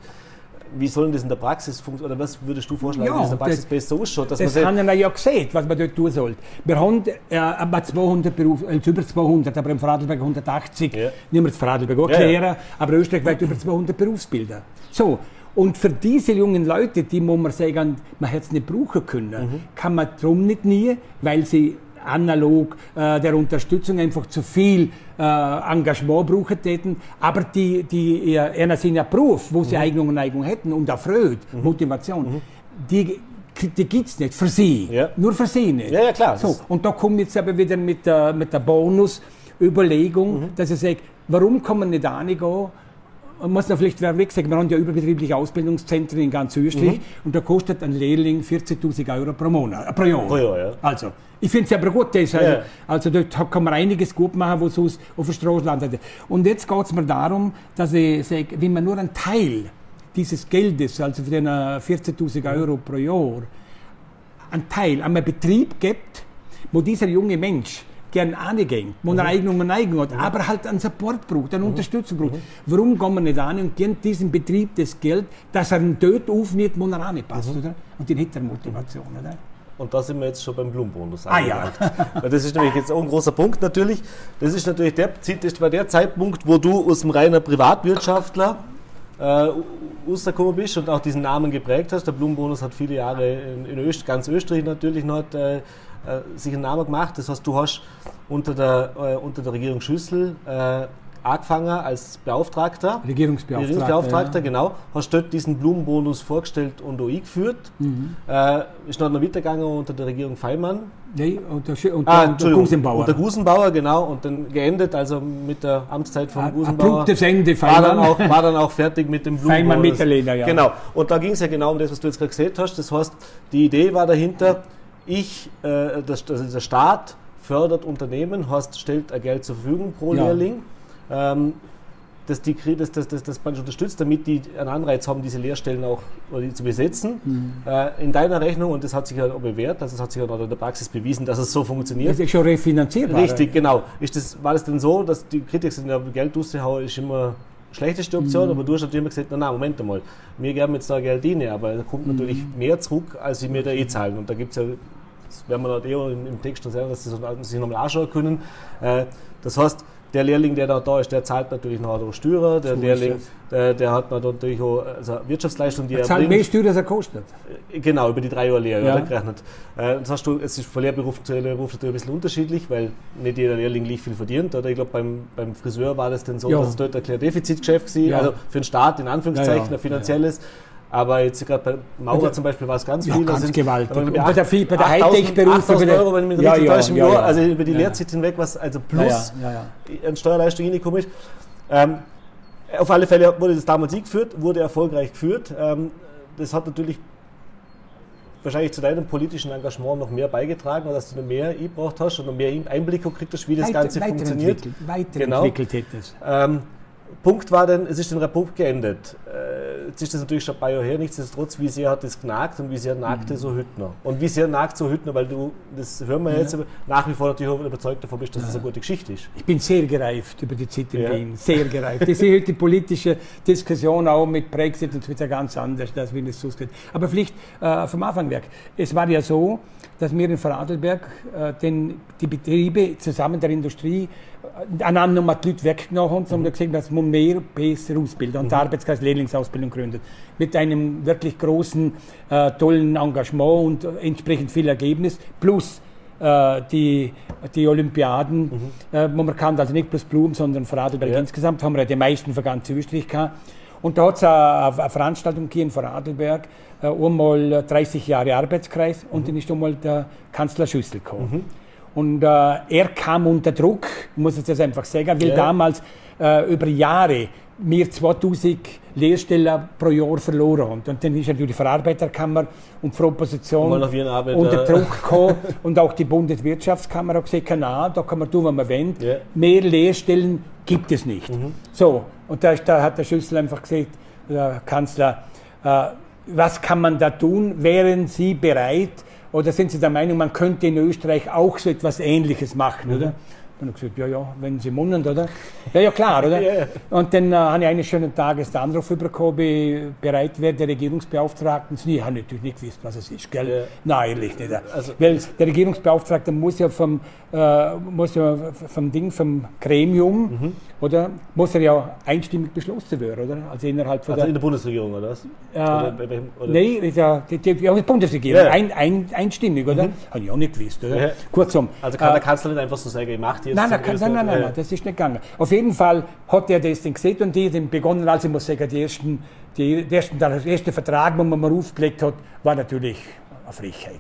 wie soll denn das in der Praxis funktionieren? Oder was würdest du vorschlagen, ja, wie das in der Praxis das, besser ausschaut? das haben wir ja gesehen, was man dort tun soll. Wir haben äh, 200 Beruf, äh, über 200, aber im Vorarlberg 180. Ja. Nicht mehr das Vorarlberg erklären, ja, ja. aber österreichweit über 200 Berufsbilder. So. Und für diese jungen Leute, die muss man sagen, man hätte es nicht brauchen können, mhm. kann man darum nicht nie, weil sie analog äh, der Unterstützung einfach zu viel äh, Engagement brauchen täten. Aber die, die äh, einer sind ja Beruf, wo sie mhm. Eignung und Neigung hätten und Freude, mhm. Motivation, mhm. die die gibt es nicht für sie. Ja. Nur für sie nicht. Ja, ja, klar. So, und da kommt jetzt aber wieder mit der, mit der Bonus-Überlegung, mhm. dass ich sage, warum kann man nicht angehen, man muss da vielleicht wer weg sagen, wir haben ja überbetriebliche Ausbildungszentren in ganz Österreich mhm. und da kostet ein Lehrling 40.000 Euro pro Monat, äh, pro Jahr. Pro Jahr ja. Also, ich finde es aber gut, das, also, ja. also dort kann man einiges gut machen, was sonst auf der Straße landet. Und jetzt geht es mir darum, dass ich sage, wenn man nur einen Teil dieses Geldes, also für den 14.000 Euro pro Jahr, einen Teil an einen Betrieb gibt, wo dieser junge Mensch gern angehen, wo mhm. eine Eignung eine Eignung hat, mhm. aber halt einen Support braucht, eine mhm. Unterstützung braucht. Mhm. Warum gehen wir nicht an und geben diesem Betrieb das Geld, dass er ihn dort aufnimmt, wo er anpasst, mhm. oder? Und die hat er Motivation, oder? Und da sind wir jetzt schon beim Blumenbonus ah, ja. Weil das ist nämlich jetzt auch ein großer Punkt natürlich. Das ist natürlich der, das war der Zeitpunkt, wo du aus dem reinen Privatwirtschaftler äh, rausgekommen bist und auch diesen Namen geprägt hast. Der Blumenbonus hat viele Jahre in, in Öst, ganz Österreich natürlich noch äh, äh, sich einen Namen gemacht. Das heißt, du hast unter der, äh, unter der Regierung Schüssel äh, angefangen als Beauftragter. Regierungsbeauftragter. Regierungsbeauftragter, ja. genau. Hast dort diesen Blumenbonus vorgestellt und auch eingeführt. Mhm. Äh, ist dann noch weitergegangen unter der Regierung Feimann. Nein, unter, unter, ah, unter Gusenbauer. Unter Gusenbauer, genau. Und dann geendet, also mit der Amtszeit von Gusenbauer. Abruptes Ende, Feimann. War dann, auch, war dann auch fertig mit dem Blumenbonus. Feimann Mitterlehner, ja. Genau. Und da ging es ja genau um das, was du jetzt gerade gesehen hast. Das heißt, die Idee war dahinter, ich, äh, das, also der Staat fördert Unternehmen, heißt, stellt ein Geld zur Verfügung pro ja. Lehrling. Ähm, dass, die, dass, dass, dass das man unterstützt, damit die einen Anreiz haben, diese Lehrstellen auch die zu besetzen. Mhm. Äh, in deiner Rechnung, und das hat sich ja auch bewährt, also es hat sich ja auch in der Praxis bewiesen, dass es so funktioniert. Das ist schon refinanziert. Richtig, genau. Ist das, war das denn so, dass die Kritiker sind, ja, Geld rauszuhauen ist immer schlechteste Option, mhm. aber du hast natürlich immer gesagt, na, na Moment einmal, wir geben jetzt da Geld rein, aber da kommt mhm. natürlich mehr zurück, als sie mir da eh zahlen. Und da gibt es ja, das werden wir dann eh im Text noch sagen, dass sie sich nochmal anschauen können. Äh, das heißt, der Lehrling, der da, da ist, der zahlt natürlich noch auch Steuern. Der so Lehrling, der, der, hat natürlich auch also Wirtschaftsleistung, die er, er zahlt bringt. mehr Steuern, als er kostet. Äh, genau, über die drei Jahre Lehre ja. gerechnet. Äh, das hast du, es ist von Lehrberuf zu Lehrberuf natürlich ein bisschen unterschiedlich, weil nicht jeder Lehrling gleich viel verdient. Oder ich glaube, beim, beim Friseur war das dann so, ja. dass es dort ein Defizitgeschäft war. Ja. Also für den Staat in Anführungszeichen ein finanzielles. Aber jetzt gerade bei Maurer ja, zum Beispiel war es ganz ja, viel. Ganz sind, gewaltig. Und bei der, bei der Hightech-Beruf. 8000 Euro, wenn ich mich ja, ja, täusche, im ja, Jahr, also über die Lehrzeit hinweg, was also plus an Steuerleistung reingekommen ist. Ähm, auf alle Fälle wurde das damals eingeführt, wurde erfolgreich geführt. Ähm, das hat natürlich wahrscheinlich zu deinem politischen Engagement noch mehr beigetragen, dass du noch mehr eingebracht hast und noch mehr Einblick gekriegt hast, wie das Weiter, Ganze funktioniert. Weiterentwickelt genau. hättest. Ähm, Punkt war dann, es ist den Rapport geendet. Äh, jetzt ist das natürlich schon ein paar Jahre her, nichtsdestotrotz, wie sehr hat das genagt und wie sehr nagte mhm. so Hüttner. Und wie sehr nagt so Hüttner, weil du, das hören wir ja. jetzt, nach wie vor natürlich auch überzeugt davon bist, dass ja. das eine gute Geschichte ist. Ich bin sehr gereift über die Zeit in ja. Wien, sehr gereift. Ich sehe heute die politische Diskussion auch mit Brexit und wieder ganz anders, als wie es so geht. Aber vielleicht äh, vom Anfang weg. Es war ja so, dass wir in Vorarlberg äh, den, die Betriebe zusammen der Industrie einander mal die Leute weggenommen haben, sondern mhm. gesagt, dass man mehr besser ausbilden und mhm. Arbeitskreis Lehrlingsausbildung gründet. Mit einem wirklich großen, äh, tollen Engagement und entsprechend viel Ergebnis. Plus äh, die, die Olympiaden, mhm. äh, wo man kann, also nicht bloß Blumen, sondern Vorarlberg ja. insgesamt, haben wir ja die meisten für ganz Österreich gehabt. Und da hat es eine, eine, Veranstaltung hier in Vorarlberg, äh, einmal 30 Jahre Arbeitskreis und mhm. dann ist einmal der Kanzler Schüssel gekommen. Und äh, er kam unter Druck, muss ich das einfach sagen, weil ja. damals äh, über Jahre wir 2000 Lehrstellen pro Jahr verloren haben. Und dann ist natürlich die Verarbeiterkammer und die Opposition unter Druck gekommen und auch die Bundeswirtschaftskammer hat gesagt, na, da kann man tun, was man will. Yeah. Mehr Lehrstellen gibt es nicht. Mhm. So, und da, da, hat der Schüssel einfach gesagt, der Kanzler, äh, was kann man da tun? Wären Sie bereit oder sind Sie der Meinung, man könnte in Österreich auch so etwas Ähnliches machen, mhm. oder? Und ich gesagt, ja, ja, wenn Sie munnen, oder? Ja, ja, klar, oder? ja, ja. Und dann äh, habe ich eines schönen Tages den Anruf bekommen, ob ich bereit wäre, der Regierungsbeauftragten zu Ich habe natürlich nicht gewusst, was es ist, gell? Ja. Nein, ehrlich nicht. Also, Weil der Regierungsbeauftragte muss ja vom, äh, muss ja vom Ding, vom Gremium, mhm. Oder? Muss er ja einstimmig beschlossen werden, oder? Also innerhalb von also der, in der Bundesregierung, oder was? Äh, oder, oder? Nein, die, die, die, die Bundesregierung, ein, ein, einstimmig, oder? Mhm. Habe ich auch nicht gewusst, oder? Kurzum. Also kann der äh, Kanzler nicht einfach so sagen, ich mache jetzt. Nein, nein, nein, nein, nein, nein, das ist nicht gegangen. Auf jeden Fall hat er das dann gesehen und die haben begonnen, also ich muss sagen, die ersten, die ersten, der erste Vertrag, den man mal aufgelegt hat, war natürlich eine Frechheit.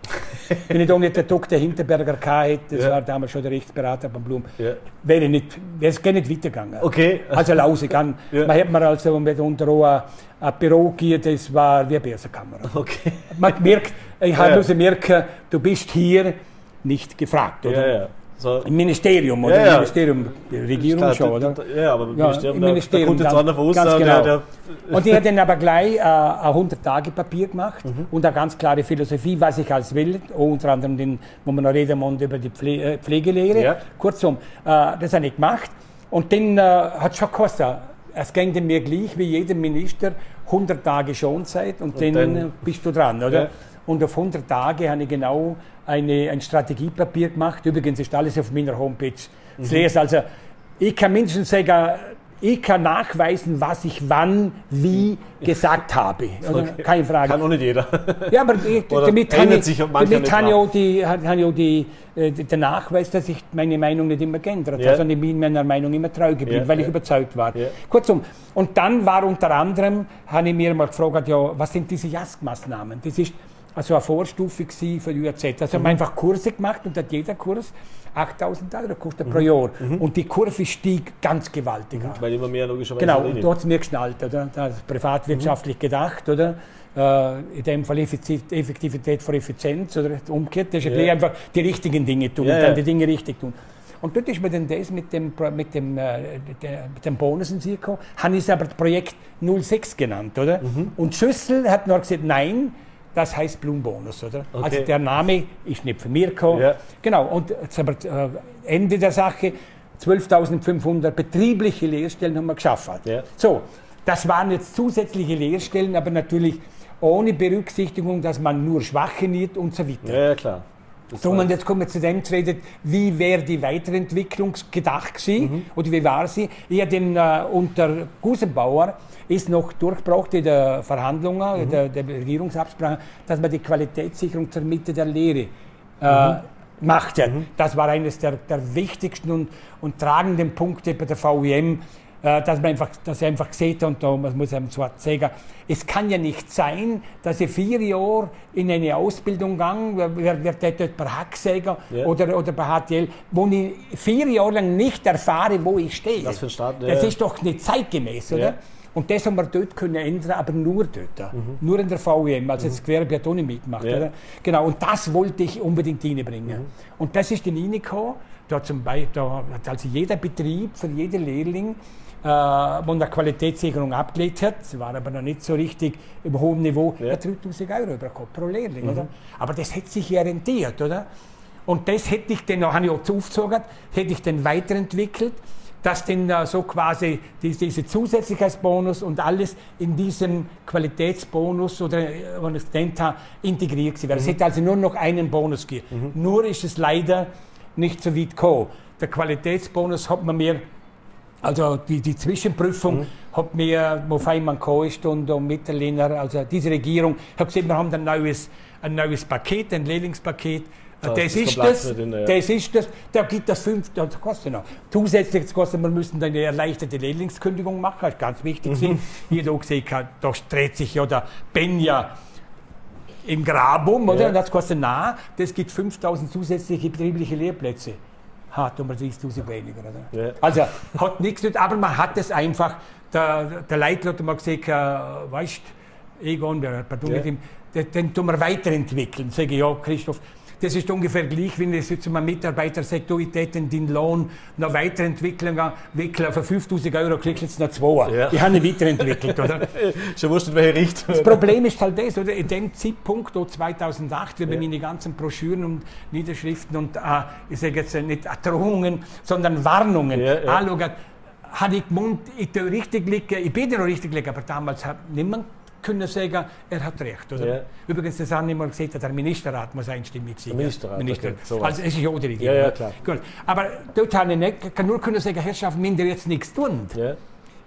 Wenn ich da nicht der Dr. Hinterberger K. hätte, das ja. war damals schon der Rechtsberater beim Blum, ja. wäre es gar nicht weitergegangen. Okay. Also lausig an. Ja. Man hat mir also mit unter ein, ein Büro gegeben, das war wie eine Börsenkamera. Okay. Man merkt, ich habe ja. merken, du bist hier nicht gefragt, oder? Ja, ja. So. Im Ministerium, oder? Ja, ja. Im Ministerium, Regierung Statt, schon, oder? Ja, aber im Ministerium, im Ministerium da, da kommt jetzt einer ganz genau. Der, und die hat dann aber gleich äh, ein 100-Tage-Papier gemacht mhm. und eine ganz klare Philosophie, was ich als will, auch unter anderem, den, wo man noch reden muss über die Pfle äh, Pflegelehre. Ja. Kurzum, äh, das habe ich gemacht und dann äh, hat es schon gekostet, es ging mir gleich wie jedem Minister 100 Tage Schonzeit und, und dann, dann, bist du dran, oder? Ja. Und auf 100 Tage habe ich genau eine, ein Strategiepapier gemacht. Übrigens ist alles auf meiner Homepage mhm. zu lesen. Also ich kann mindestens sagen, ich kann nachweisen, was ich wann, wie gesagt habe. Also, okay. Keine Frage. Kann auch nicht jeder. Ja, aber ich, damit habe ich, damit habe ich auch, die, habe ich auch die, äh, den Nachweis, dass ich meine Meinung nicht immer geändert habe, ja. sondern ich bin meiner Meinung immer treu geblieben, ja, weil ich überzeugt war. Kurzum, und dann war unter anderem, habe ich mir mal gefragt, ja, was sind diese JASK-Maßnahmen? Das ist also eine Vorstufe für die UAZ. Also mhm. haben wir einfach Kurse gemacht und hat jeder Kurs 8000 Euro gekostet mhm. pro Jahr. Mhm. Und die Kurve stieg ganz gewaltig mhm. Weil immer mehr logischerweise. Genau, und da hat es mir geschnallt, oder? Da privatwirtschaftlich mhm. gedacht, oder? Äh, in dem Fall Effektivität vor Effizienz oder umgekehrt. Das ist ja. einfach die richtigen Dinge tun ja, und dann die Dinge richtig tun. Und dort ist mir dann das mit dem, mit dem, äh, mit dem Bonus in Sirko, habe ich es aber Projekt 06 genannt, oder? Mhm. Und Schüssel hat noch gesagt, nein, das heißt Blumenbonus, oder? Okay. Also der Name ist nicht von mir gekommen. Ja. Genau, und jetzt aber äh, Ende der Sache, 12.500 betriebliche Lehrstellen haben wir geschaffen. Ja. So, das waren jetzt zusätzliche Lehrstellen, aber natürlich ohne Berücksichtigung, dass man nur Schwache nimmt und so weiter. Ja, ja klar. Drum, und jetzt kommen wir zu dem zu reden, wie wäre die Weiterentwicklung gedacht gewesen, mhm. oder wie war sie? Ich habe den äh, unter Gusenbauer ist noch durchgebracht in der Verhandlungen, mhm. der, der Regierungsabsprache, dass man die Qualitätssicherung zur Mitte der Lehre äh, mhm. macht. Mhm. Das war eines der, der wichtigsten und, und tragenden Punkte bei der äh, dass man einfach, dass ich einfach gesehen und da muss ich so sagen, es kann ja nicht sein, dass ich vier Jahre in eine Ausbildung gehe, wer, wer dort bei Hacksäger yeah. oder, oder bei HTL, wo ich vier Jahre lang nicht erfahre, wo ich stehe. Das, Staat, ja. das ist doch nicht zeitgemäß, oder? Yeah. Und das haben wir dort können ändern, aber nur dort. Mhm. Nur in der VEM, also mhm. das auch nicht mitgemacht. Ja. Oder? Genau, und das wollte ich unbedingt reinbringen. Mhm. Und das ist dann reingekommen. Da, zum Beispiel, da hat also jeder Betrieb, für jeden Lehrling, äh, wo eine Qualitätssicherung abgelegt hat, sie war aber noch nicht so richtig im hohen Niveau, ja. 3000 Euro bekommen pro Lehrling. Mhm. Oder? Aber das hätte sich ja rentiert, oder? Und das hätte ich dann, habe ich auch aufgezogen, hätte ich dann weiterentwickelt dass denn äh, so quasi die, diese Zusätzlichkeitsbonus und alles in diesem Qualitätsbonus oder äh, wenn es nennt, integriert wäre. Mhm. Es hätte also nur noch einen Bonus gegeben. Mhm. Nur ist es leider nicht so weit gekommen. Der Qualitätsbonus hat man mir also die, die Zwischenprüfung mhm. hat mir, wo Feynman ist und, und Mitterlehner, also diese Regierung, hat gesagt, wir haben ein neues, ein neues Paket, ein Lehrlingspaket, das, das ist das, drin, ja. das ist das, da gibt das fünf, das kostet noch. Zusätzlich kostet, wir müssen eine erleichterte Lehrlingskündigung machen, das ist ganz wichtig. Mhm. Hier da gesehen, da dreht sich ja der Benja im Grab um, oder? Ja. Und das kostet nah, das gibt 5000 zusätzliche betriebliche Lehrplätze. Hat um 30.000 weniger. Oder? Ja. Also hat nichts nicht, aber man hat es einfach, der, der Leitler hat mal gesagt, äh, weißt Egon, pardon, ja. den, den tun wir weiterentwickeln. Sage ich, ja, Christoph, das ist ungefähr gleich, wenn ich jetzt einem Mitarbeiter sage, du, ich täte den Lohn noch weiterentwickeln, wickeln, für 5000 Euro kriegst du jetzt noch zwei. Ja. Ich habe nicht weiterentwickelt, oder? Schon wusste, in welche Richtung. Das Problem ist halt das, oder? In dem Zeitpunkt, 2008, wenn ja. meine ganzen Broschüren und Niederschriften und, äh, ich sage jetzt nicht Drohungen, sondern Warnungen ja, ja. anschauen, habe ich gemeint, ich richtig liegen, ich bin ja noch richtig liegen, aber damals hat niemand können sagen, er hat recht. Oder? Ja. Übrigens, das haben immer gesagt, der Ministerrat muss einstimmig sein. Ministerrat, Minister. Okay, also es ist ja auch die Regierung. Ja, ja, klar. Gut. Aber dort habe ich nicht, kann nur können sagen, Herrschaft, wenn wir jetzt nichts tun, ja.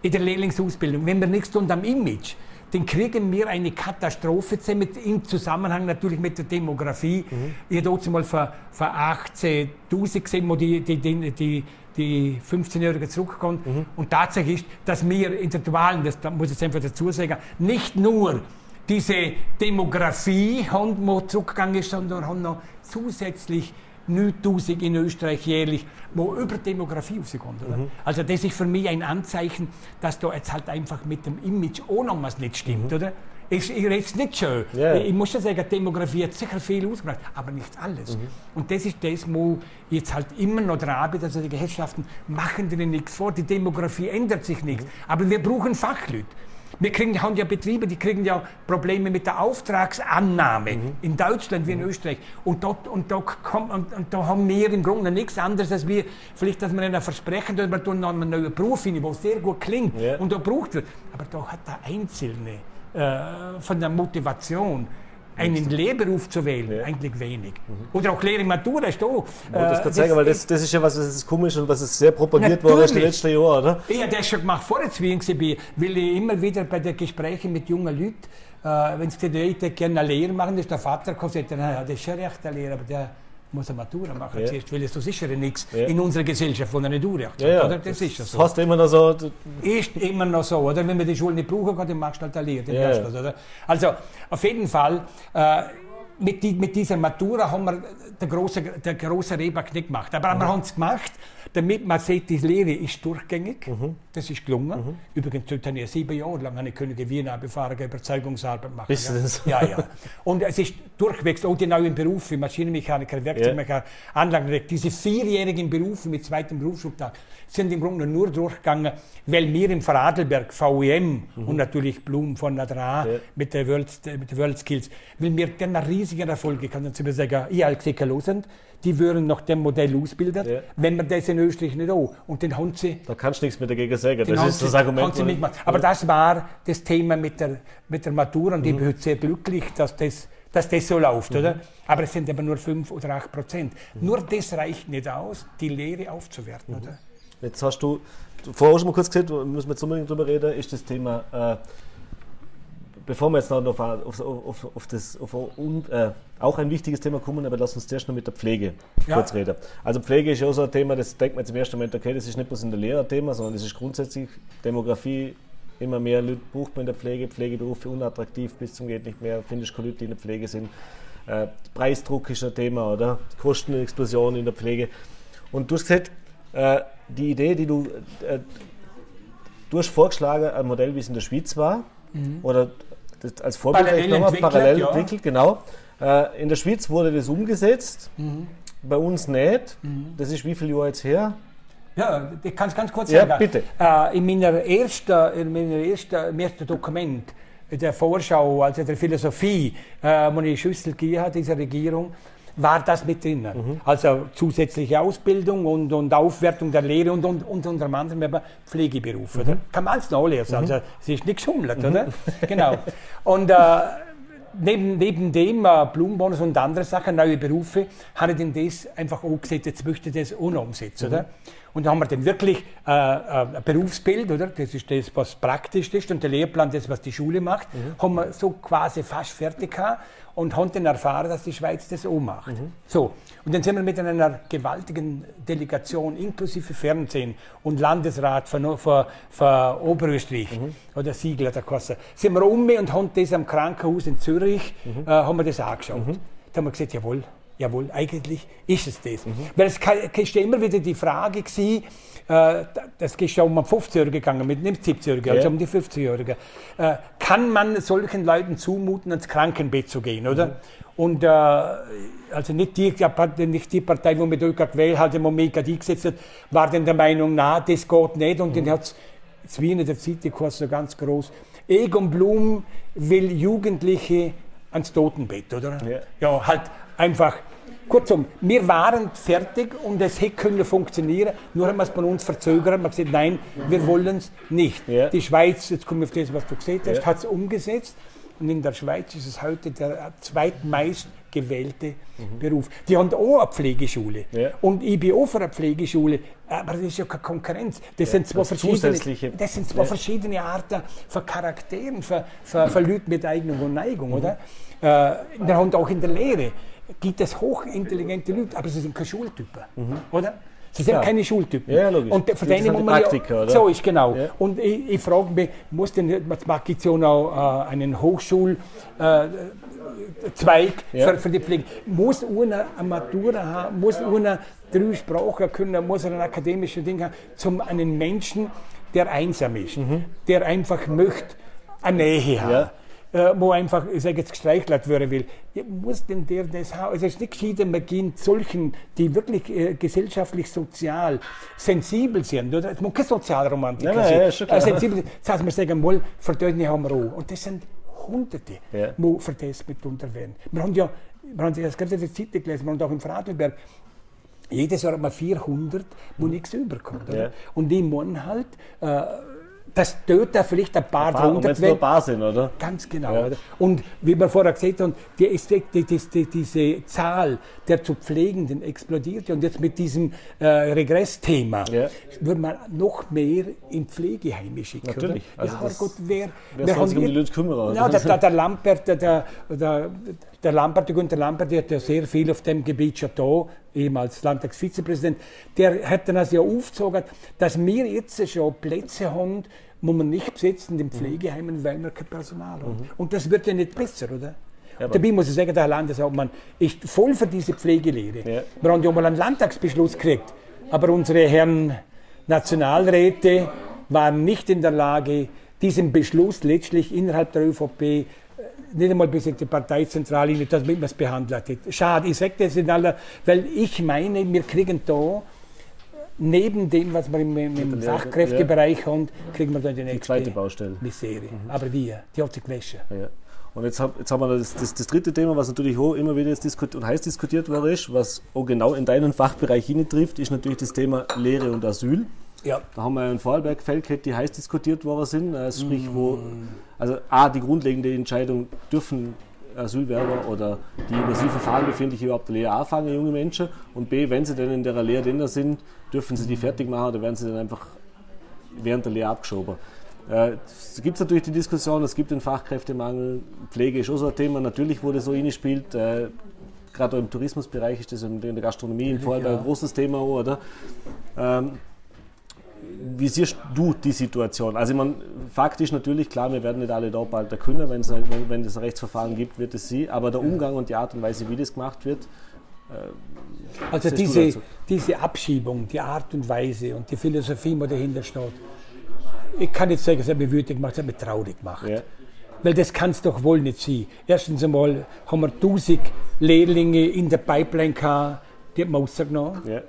in der Lehrlingsausbildung, wenn wir nichts tun am Image, dann kriegen wir eine Katastrophe mit, im Zusammenhang natürlich mit der Demografie. Mhm. Ich habe dort mal vor, vor 18.000 gesehen, wo die, die, die, die die 15-Jährige zurückkommt. Mhm. Und tatsächlich ist, dass wir in der Dualen, das muss ich jetzt einfach dazu sagen, nicht nur diese Demografie haben, wo zurückgegangen ist, sondern haben noch zusätzlich 9000 in Österreich jährlich, wo über Demografie rauskommt. Mhm. Also das ist für mich ein Anzeichen, dass da jetzt halt einfach mit dem Image auch noch was nicht stimmt, mhm. oder? Ist jetzt nicht schön. Yeah. Ich muss schon sagen, Demografie hat sicher viel ausgemacht, aber nicht alles. Mhm. Und das ist das, wo jetzt halt immer noch dran bin, also die Gesellschaften machen denen nichts vor, die Demografie ändert sich nicht. Mhm. Aber wir brauchen Fachleute. Wir kriegen, haben ja Betriebe, die kriegen ja Probleme mit der Auftragsannahme mhm. in Deutschland wie in mhm. Österreich. Und, dort, und, da kommt, und, und, da haben wir im Grunde nichts anderes als wir, vielleicht, dass wir ihnen versprechen, dass wir tun einen neuen Beruf finden, der sehr gut klingt yeah. und da braucht wird. Aber da hat der Einzelne äh, von der Motivation, einen Lehrberuf zu wählen, ja. eigentlich wenig. Mhm. Oder auch Lehre Matura ist. Äh, das kann zeigen, weil das, das ist ja was, das ist komisch und was ist sehr propagiert worden in den letzten Jahren, oder? Ja, das schon gemacht vor der Zwingen, weil ich immer wieder bei den Gesprächen mit jungen Leuten, äh, wenn sie die Leute gerne eine Lehre machen, ist der Vater gesagt, naja, das ist schon recht, der Lehrer, aber der muss eine Matura machen ja. zuerst, weil es so sicher nichts ja. in unserer Gesellschaft, wo er nicht durchrecht ja, oder? Das, das ist ja so. Hast immer noch so. Ist immer noch so, oder? Wenn wir die Schule nicht brauchen kann, dann machst du halt eine Lehre. Ja? Also, auf jeden Fall, äh, mit, die, mit, dieser Matura haben wir den großen, den großen Rehback nicht gemacht. Aber mhm. wir haben es gemacht, damit man sieht, die Lehre ist durchgängig. Mhm. Das ist gelungen. Mhm. Übrigens, dort habe ich sieben Jahre lang eine Könige Wiener befahrene Überzeugungsarbeit machen. Ist ja. das? Ja, ja. Und es ist durchwegs, auch die neuen Berufe, Maschinenmechaniker, Werkzeugmechaniker, ja. Anlagendirektor, diese vierjährigen Berufe mit zweitem Berufsschultag sind im Grunde nur durchgegangen, weil wir im Vorarlberg VEM mhm. und natürlich Blum von Nadra ja. mit der World, mit der World Skills, weil wir dann einen riesigen Erfolg, ich kann dazu sagen, ich als gesehen die würden nach dem Modell ausbilden, ja. wenn man das in Österreich nicht auch. Und dann haben sie... Da kannst du nichts mehr dagegen sagen, das ist das Argument. Sie mitmachen. Aber ja. das war das Thema mit der, mit der Matura und mhm. ich bin heute sehr glücklich, dass das, dass das so läuft, mhm. oder? Aber es sind aber nur 5 oder 8 Prozent. Mhm. Nur das reicht nicht aus, die Lehre aufzuwerten, mhm. oder? Jetzt hast du, vorher schon mal kurz gesagt, müssen wir jetzt unbedingt drüber reden, ist das Thema... Äh, bevor wir jetzt noch auf, auf, auf, auf das, und, äh, auch ein wichtiges Thema kommen, aber lass uns zuerst noch mit der Pflege ja. kurz reden. Also Pflege ist ja auch so ein Thema, das denkt man jetzt im ersten Moment, okay, das ist nicht bloß in der Lehre Thema, sondern das ist grundsätzlich Demografie, immer mehr Leute braucht man in der Pflege, Pflegeberufe unattraktiv bis zum geht nicht mehr, finde ich keine Leute, die in der Pflege sind. Äh, Preisdruck ist ein Thema, oder? Kostenexplosion in der Pflege. Und du hast gesagt, äh, die Idee, die du, äh, du hast vorgeschlagen, ein Modell, wie es in der Schweiz war, mhm. oder das als Vorbild parallel entwickelt, parallel ja. entwickelt, genau. Äh, in der Schweiz wurde das umgesetzt, mhm. bei uns nicht. Mhm. Das ist wie viele Jahre jetzt her? Ja, ich kann es ganz kurz ja, sagen. Bitte. Äh, in meiner ersten, in meiner ersten, ersten Dokument der Vorschau, also der Philosophie, äh, wo ich Schüssel gegeben habe, dieser Regierung, war das mit drin. Mhm. Also zusätzliche Ausbildung und, und Aufwertung der Lehre und, und, und unter anderem Pflegeberuf. Mhm. Kann man alles nachlesen. Also es ist nicht geschummelt, mhm. oder? genau. Und äh, neben, neben dem äh, Blumenbonus und andere Sachen, neue Berufe, habe ich denn das einfach auch gesagt, jetzt möchte ich das ohne umsetzen, oder? Und da haben wir dann wirklich äh, äh, ein Berufsbild, oder? Das ist das, was praktisch ist, und der Lehrplan, das, was die Schule macht, mhm. haben wir so quasi fast fertig gehabt und haben dann erfahren, dass die Schweiz das auch macht. Mhm. So, und dann sind wir mit einer gewaltigen Delegation inklusive Fernsehen und Landesrat von, von, von Oberösterreich mhm. oder Siegler der Kasse, sind wir um und haben das am Krankenhaus in Zürich, mhm. äh, haben wir das angeschaut. Mhm. Da haben wir gesagt, jawohl, jawohl, eigentlich ist es das. Mhm. Weil es ist ja immer wieder die Frage gewesen, äh, das ist ja um 50-Jährige gegangen, mit einem 70-Jährigen, also um die 50-Jährigen. Äh, kann man solchen Leuten zumuten, ans Krankenbett zu gehen, oder? Mhm. Und äh, also nicht die, nicht die Partei, die mit Öka gewählt hat, die Omega die gesetzt hat, war dann der Meinung, na, das geht nicht. Und mhm. dann hat es, in der City-Kurs so ganz groß, Egon Blum will Jugendliche ans Totenbett, oder? Ja, ja halt einfach. Kurzum, wir waren fertig und es hätte können funktionieren, nur haben wir es bei uns verzögert. Man hat gesagt, nein, wir wollen es nicht. Ja. Die Schweiz, jetzt komme ich auf das, was du gesagt hast, ja. hat es umgesetzt. Und in der Schweiz ist es heute der zweitmeist gewählte mhm. Beruf. Die haben auch eine Pflegeschule. Ja. Und ich bin auch für eine Pflegeschule, aber das ist ja keine Konkurrenz. Das ja, sind zwei, das verschiedene, das sind zwei ja. verschiedene Arten von Charakteren, für, für, für Leute mit Eignung und Neigung. Mhm. Oder? Äh, wir haben auch in der Lehre gibt es hochintelligente Leute, aber sie sind keine Schultypen. Mhm. Oder? Sie sind ja. keine Schultypen. Ja, logisch. Und von denen muss man Praktiker, ja, oder? So ist genau. Ja. Und ich, ich frage mich, muss denn, ja noch äh, einen Hochschul, äh, ja. für, für, die Pflege. Muss einer eine Matura haben, muss einer drei Sprachen können, muss er ein akademisches Ding haben, zum einen Menschen, der einsam ist, mhm. der einfach möchte eine Nähe haben. Äh, wo einfach, ich sage jetzt, gestreichelt werden will. Muss denn der das haben? Also es ist nicht gescheiter, man geht solchen, die wirklich äh, gesellschaftlich, sozial sensibel sind, oder? Es muss keine Sozialromantik sein. Ja, ja, schon klar. Äh, sensibel, das heißt, wir sagen mal, die haben wir auch. Und das sind Hunderte, ja. die für das mitunter werden. Wir haben ja, wir haben das gerade in der Zeitung gelesen, wir haben auch im Fradelberg, jedes Jahr hat man 400, wo nichts überkommt. Ja. Und die meinen halt, äh, das dort vielleicht ein paar, paar hundert wenn ein paar sind, oder? Ganz genau. Ja. Oder? Und wie wir vorher gesagt haben, die, die, die, diese Zahl der zu Pflegenden explodiert und jetzt mit diesem äh, Regressthema ja. würde man noch mehr in Pflegeheime schicken. Natürlich. Also ja, Gott, wer, wer, wer soll sich um die Leute kümmern? Ja, der, der, der Lampert, der, der, der Lampert, der Günther Lampert, der hat ja sehr viel auf dem Gebiet schon da, ehemals Landtagsvizepräsident, der hat dann also ja aufgezogen, dass wir jetzt schon Plätze haben, wo man nicht besetzen in den Pflegeheimen, weil wir kein Personal haben. Mhm. Und das wird ja nicht besser, oder? Ja, Dabei muss ich sagen, der Herr Landeshauptmann ist voll für diese Pflegelehre. Ja. Wir haben ja mal einen Landtagsbeschluss gekriegt, aber unsere Herren Nationalräte waren nicht in der Lage, diesen Beschluss letztlich innerhalb der ÖVP nicht einmal bis in die Parteizentrale, dass man es behandelt hat. Schade, ich sage das in aller, weil ich meine, wir kriegen da neben dem, was wir im, im Fachkräftebereich ja. haben, kriegen wir dann die nächste die zweite Baustelle. Misere. Mhm. Aber wie? Die hat sich gewaschen. Ja. Und jetzt, hab, jetzt haben wir das, das, das, dritte Thema, was natürlich auch immer wieder jetzt diskutiert und heiß diskutiert war, ist, was auch genau in deinen Fachbereich hineintrifft, ist natürlich das Thema Lehre und Asyl. Ja. Da haben wir in Vorarlberg gehabt, die heiß diskutiert worden sind. Also sprich, wo, also A, die grundlegende Entscheidung, dürfen Asylwerber oder die im Asylverfahren befindliche überhaupt eine Lehre anfangen, junge Menschen. Und B, wenn sie dann in der Lehre drin sind, dürfen sie die fertig machen oder werden sie dann einfach während der Lehre abgeschoben. Äh, es gibt natürlich die Diskussion, es gibt den Fachkräftemangel, Pflege ist auch so ein Thema, natürlich, das so spielt. Äh, Gerade im Tourismusbereich ist das in der Gastronomie in Vorarlberg ein großes Thema, oder? Ähm, wie siehst du die Situation? Also, man, faktisch natürlich, klar, wir werden nicht alle da bald können, wenn es wenn, wenn es ein Rechtsverfahren gibt, wird es sie, aber der Umgang und die Art und Weise, wie das gemacht wird, äh, also diese, diese Abschiebung, die Art und Weise und die Philosophie, die dahinter steht, ich kann jetzt sagen, es hat mich wütend gemacht, es hat mich traurig gemacht. Ja. Weil das kann es doch wohl nicht sein. Erstens einmal haben wir 1000 Lehrlinge in der Pipeline gehabt, die haben wir rausgenommen. Ja.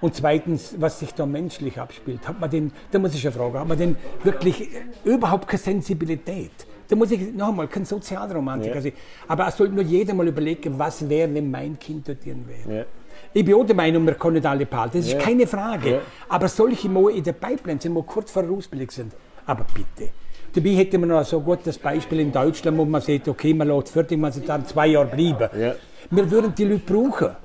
Und zweitens, was sich da menschlich abspielt, hat man den, da muss ich ja fragen, hat man denn wirklich überhaupt keine Sensibilität? Da muss ich noch einmal kein Sozialromantiker ja. sein. Aber es sollte nur jeder mal überlegen, was wäre, wenn mein Kind dort wäre. Ja. Ich bin auch der Meinung, wir können nicht alle behalten. Das ist ja. keine Frage. Aber solche, die in der Pipeline sind, die kurz vor der Ausbildung sind, aber bitte. Dabei hätte man noch so gut das Beispiel in Deutschland, wo man sagt, okay, man lässt fertig, man soll dann zwei Jahre bleiben. Wir würden die Leute brauchen.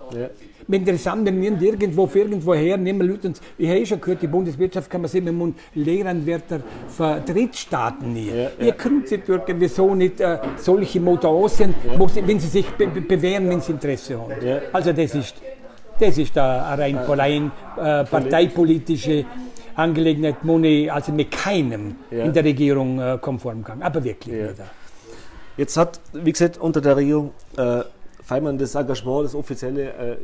Ja wenn wir irgendwo für irgendwo her nehmen Leute uns, ich habe eh schon gehört, die Bundeswirtschaftskammer sieht mit dem Lehrernwärter für Drittstaaten nie. Ja, ja. Ihr könnt sie irgendwie so nicht äh, solche Motorausen, ja. sie, wenn sie sich be bewähren, wenn sie Interesse haben. Ja. Also das ist, das ist eine rein allein äh, parteipolitische Angelegenheit, wo also mit keinem in der Regierung äh, konform kann. Aber wirklich ja. Jetzt hat, wie gesagt, unter der Regierung äh, Feimann das Engagement, das offizielle, äh,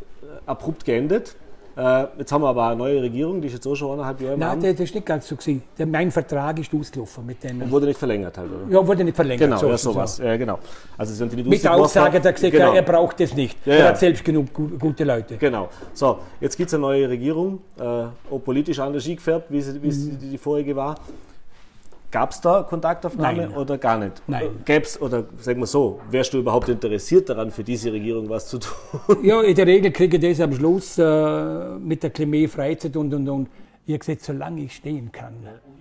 abrupt geendet. Äh, jetzt haben wir aber eine neue Regierung, die ist jetzt auch schon eineinhalb Jahre Nein, das ist nicht ganz so gewesen. Der, mein Vertrag ist ausgelaufen mit denen. Und wurde nicht verlängert halt, oder? Ja, wurde nicht verlängert. Genau, so ja, sowas. Ja, genau. Also, haben die mit der Aussage, hat er gesagt, genau. er braucht das nicht. Ja, er hat selbst genug gute Leute. Genau. So, jetzt gibt es eine neue Regierung, äh, auch politisch anders gefärbt, wie, sie, wie mhm. die vorige war. Gab es da Kontaktaufnahme Nein. oder gar nicht? Nein. Gäbe es, oder sagen wir so, wärst du überhaupt interessiert daran, für diese Regierung was zu tun? Ja, in der Regel kriege ich das am Schluss äh, mit der Klimae Freizeit und und und. Ich habe gesagt, solange ich stehen kann,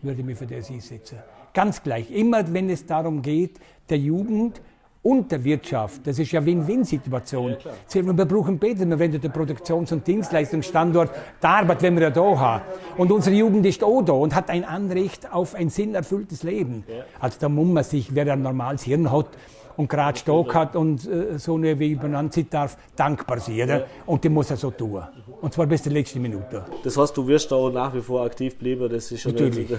würde ich mich für das einsetzen. Ganz gleich. Immer wenn es darum geht, der Jugend und der Wirtschaft. Das ist ja Win-Win-Situation. Ja, wir brauchen beide. Wir wollen den Produktions- und Dienstleistungsstandort, die Arbeit, wenn wir ja da haben. Und unsere Jugend ist auch da und hat ein Anrecht auf ein sinnerfülltes Leben. Ja. Also da muss man sich, wer ein normales Hirn hat, und gerade Stock hat und äh, so eine, wie benannt darf, dankbar sein. Ja. Und die muss er so tun. Und zwar bis zur letzten Minute. Das heißt, du wirst da auch nach wie vor aktiv bleiben? Das ist schon Natürlich.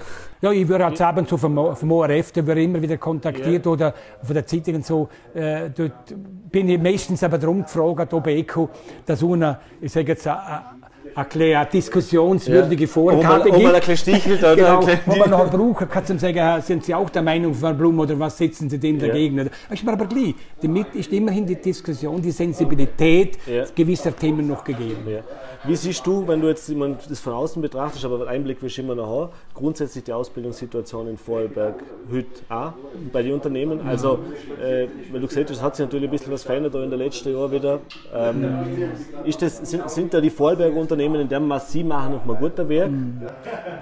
Ja, ich würde halt abends vom, vom ORF, da werde immer wieder kontaktiert ja. oder von der Zeitung und so. Äh, dort bin ich meistens aber darum gefragt, ob ECO, dass einer, ich sage jetzt, eine diskussionswürdige ja. Gibt. Wo man ein bisschen stichelt. Oder genau, wo man noch brauchen kann, zum sagen, sind Sie auch der Meinung von Blum oder was setzen Sie dem ja. dagegen? Das ist mir aber gleich. Damit ist immerhin die Diskussion, die Sensibilität ja. gewisser Themen noch gegeben. Ja. Wie siehst du, wenn du jetzt das von außen betrachtest, aber Einblick willst du immer noch haben, grundsätzlich die Ausbildungssituation in Vorarlberg heute auch bei den Unternehmen? Also, äh, weil du gesagt hast, hat sich natürlich ein bisschen was verändert in den letzten Jahren wieder. Ähm, ist das, sind, sind da die Vorarlberger Unternehmen in dem, was sie machen, auf einem guten Weg?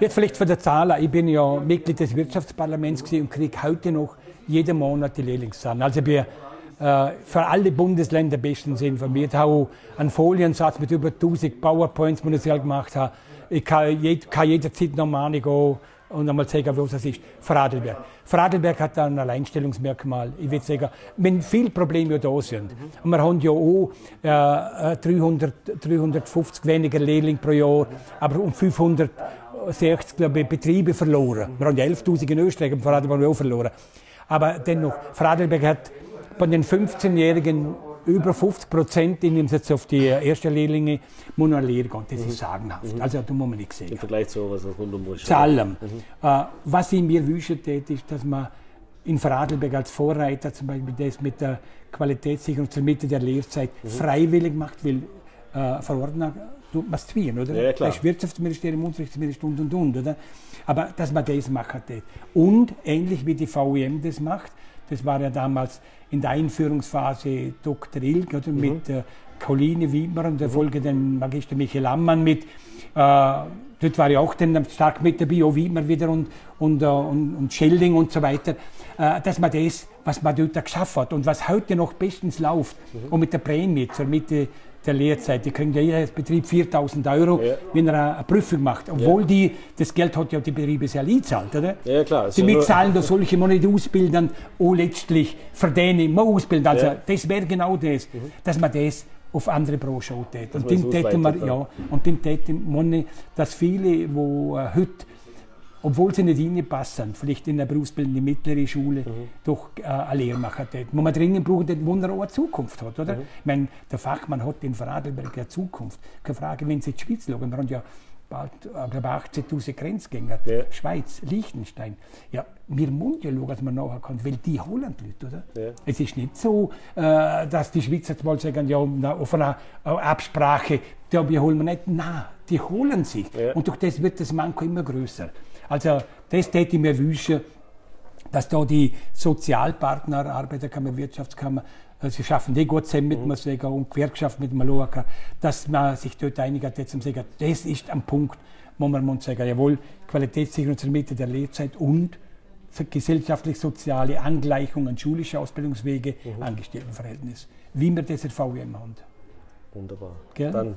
Jetzt vielleicht von der Zahl, ich bin ja Mitglied des Wirtschaftsparlaments und kriege heute noch jeden Monat die Lehrlingszahlen. Also bin äh, für alle Bundesländer bestens informiert. Ich habe einen Foliensatz mit über 1000 PowerPoints, die ich gemacht habe. Ich kann, jed, kann jederzeit nochmal gehen und einmal zeigen, was es ist. Vorarlberg. Vorarlberg hat ein Alleinstellungsmerkmal. Ich würde sagen, wenn viele Probleme da sind, und wir haben ja auch äh, 300, 350 weniger Lehrlinge pro Jahr, aber um 560 glaube ich, Betriebe verloren. Wir haben ja 11.000 in Österreich, und Vorarlberg haben wir auch verloren. Aber dennoch, Vorarlberg hat von den 15-Jährigen über 50 Prozent, nehmen jetzt auf die ersten Lehrlinge, muss noch Lehre gehen. Das mhm. ist sagenhaft. Mhm. Also, da muss man nicht sehen. Im Vergleich zu was rund um Zu allem. Mhm. Äh, was ich mir wünsche, ist, dass man in Vorarlberg als Vorreiter zum Beispiel das mit der Qualitätssicherung zur Mitte der Lehrzeit mhm. freiwillig macht, weil äh, verordnen tut man es zwingen, oder? Ja, klar. Das Wirtschaftsministerium, Unterrichtsministerium und und und, oder? Aber dass man das macht. Und ähnlich wie die VEM das macht, das war ja damals in der Einführungsphase Dr. Ilg oder, mhm. mit äh, Colline Wiedmer und der mhm. Folge den Magister Michael Ammann mit. Äh, dort war ja auch dann stark mit der Bio Wiedmer wieder und, und, äh, und, und Schelding und so weiter. Äh, dass man das, was man dort geschafft hat und was heute noch bestens läuft mhm. und mit der Prämie zur Mitte der Lehrzeit. Die kriegen ja jeder Betrieb 4000 Euro, ja. wenn er eine Prüfung macht. Obwohl ja. die, das Geld hat ja die Betriebe sehr lieb zahlt, oder? Ja, klar. Die mitzahlen da solche, die nicht ausbilden, auch letztlich verdienen, man ausbilden. Also, ja. das wäre genau das, mhm. dass man das auf andere Branchen tät. Und dem täten wir, ja, und dem täten wir, dass viele, die äh, heute obwohl sie nicht reinpassen, vielleicht in eine berufsbildende mittlere Schule, mhm. doch äh, eine Lehre machen dort. Wo man dringend braucht, auch eine Zukunft hat, oder? Mhm. Ich meine, der Fachmann hat in Vorarlberg eine Zukunft. Keine Frage, wenn Sie in die Schweiz schauen, wir haben ja bald, äh, glaube 18'000 Grenzgänger, ja. Schweiz, Liechtenstein. Ja, wir müssen ja schauen, dass man nachher kann, weil die holen die Leute, oder? Ja. Es ist nicht so, äh, dass die Schweizer jetzt mal sagen, ja, auf einer Absprache, da wir holen wir nicht. Nein, die holen sich. Ja. Und durch das wird das Manko immer größer. Also das täte ich mir wünschen, dass da die Sozialpartner, Arbeiterkammer, Wirtschaftskammer, äh, sie schaffen die gut zusammen mit mhm. Sagen und Gewerkschaft mit Maloaka, dass man sich dort einigt hat, jetzt sagen, das ist am Punkt, wo man muss sagen, jawohl, Qualitätssicherung zur Mitte der Lehrzeit und gesellschaftlich-soziale Angleichung an schulische Ausbildungswege, mhm. Angestelltenverhältnis, wie wir das in VWM haben. Wunderbar. Gell? Dann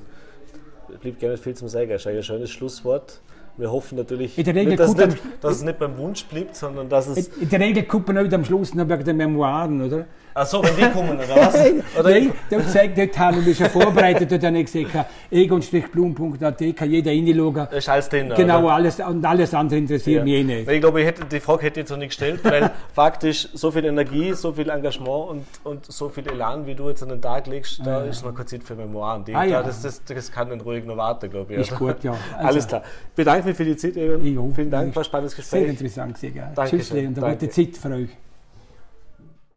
blieb gerne viel zum Sagen. Das ist ein schönes Schlusswort. Wir hoffen natürlich, in der Regel dass, nicht, dass es nicht beim Wunsch bleibt, sondern dass es. In der Regel guckt man nicht am Schluss noch wegen den Memoiren, oder? Ach so, wenn die kommen, oder was? Oder Nein, dort, zeigt, dort haben wir mich schon vorbereitet. Dort habe ich gesagt, egon-blum.at kann jeder reinschauen. ist alles drin. Genau, oder? alles, und alles andere interessiert Ja. mich eh nicht. Ich glaube, ich hätte, die Frage hätte ich jetzt noch nicht gestellt, weil faktisch so viel Energie, so viel Engagement und, und so viel Elan, wie du jetzt an den Tag legst, da ist noch keine Zeit für Memoiren. Die, Ah, ja. da, das, das, das kann dann ruhig noch warten, glaube ich. Ist gut, ja. Also- Alles klar. Ich bedanke mich für die Zeit, Egon. Ich. Vielen Dank, war ein spannendes Sehr Gespräch. interessant gewesen. Tschüss und eine danke. gute Zeit für euch.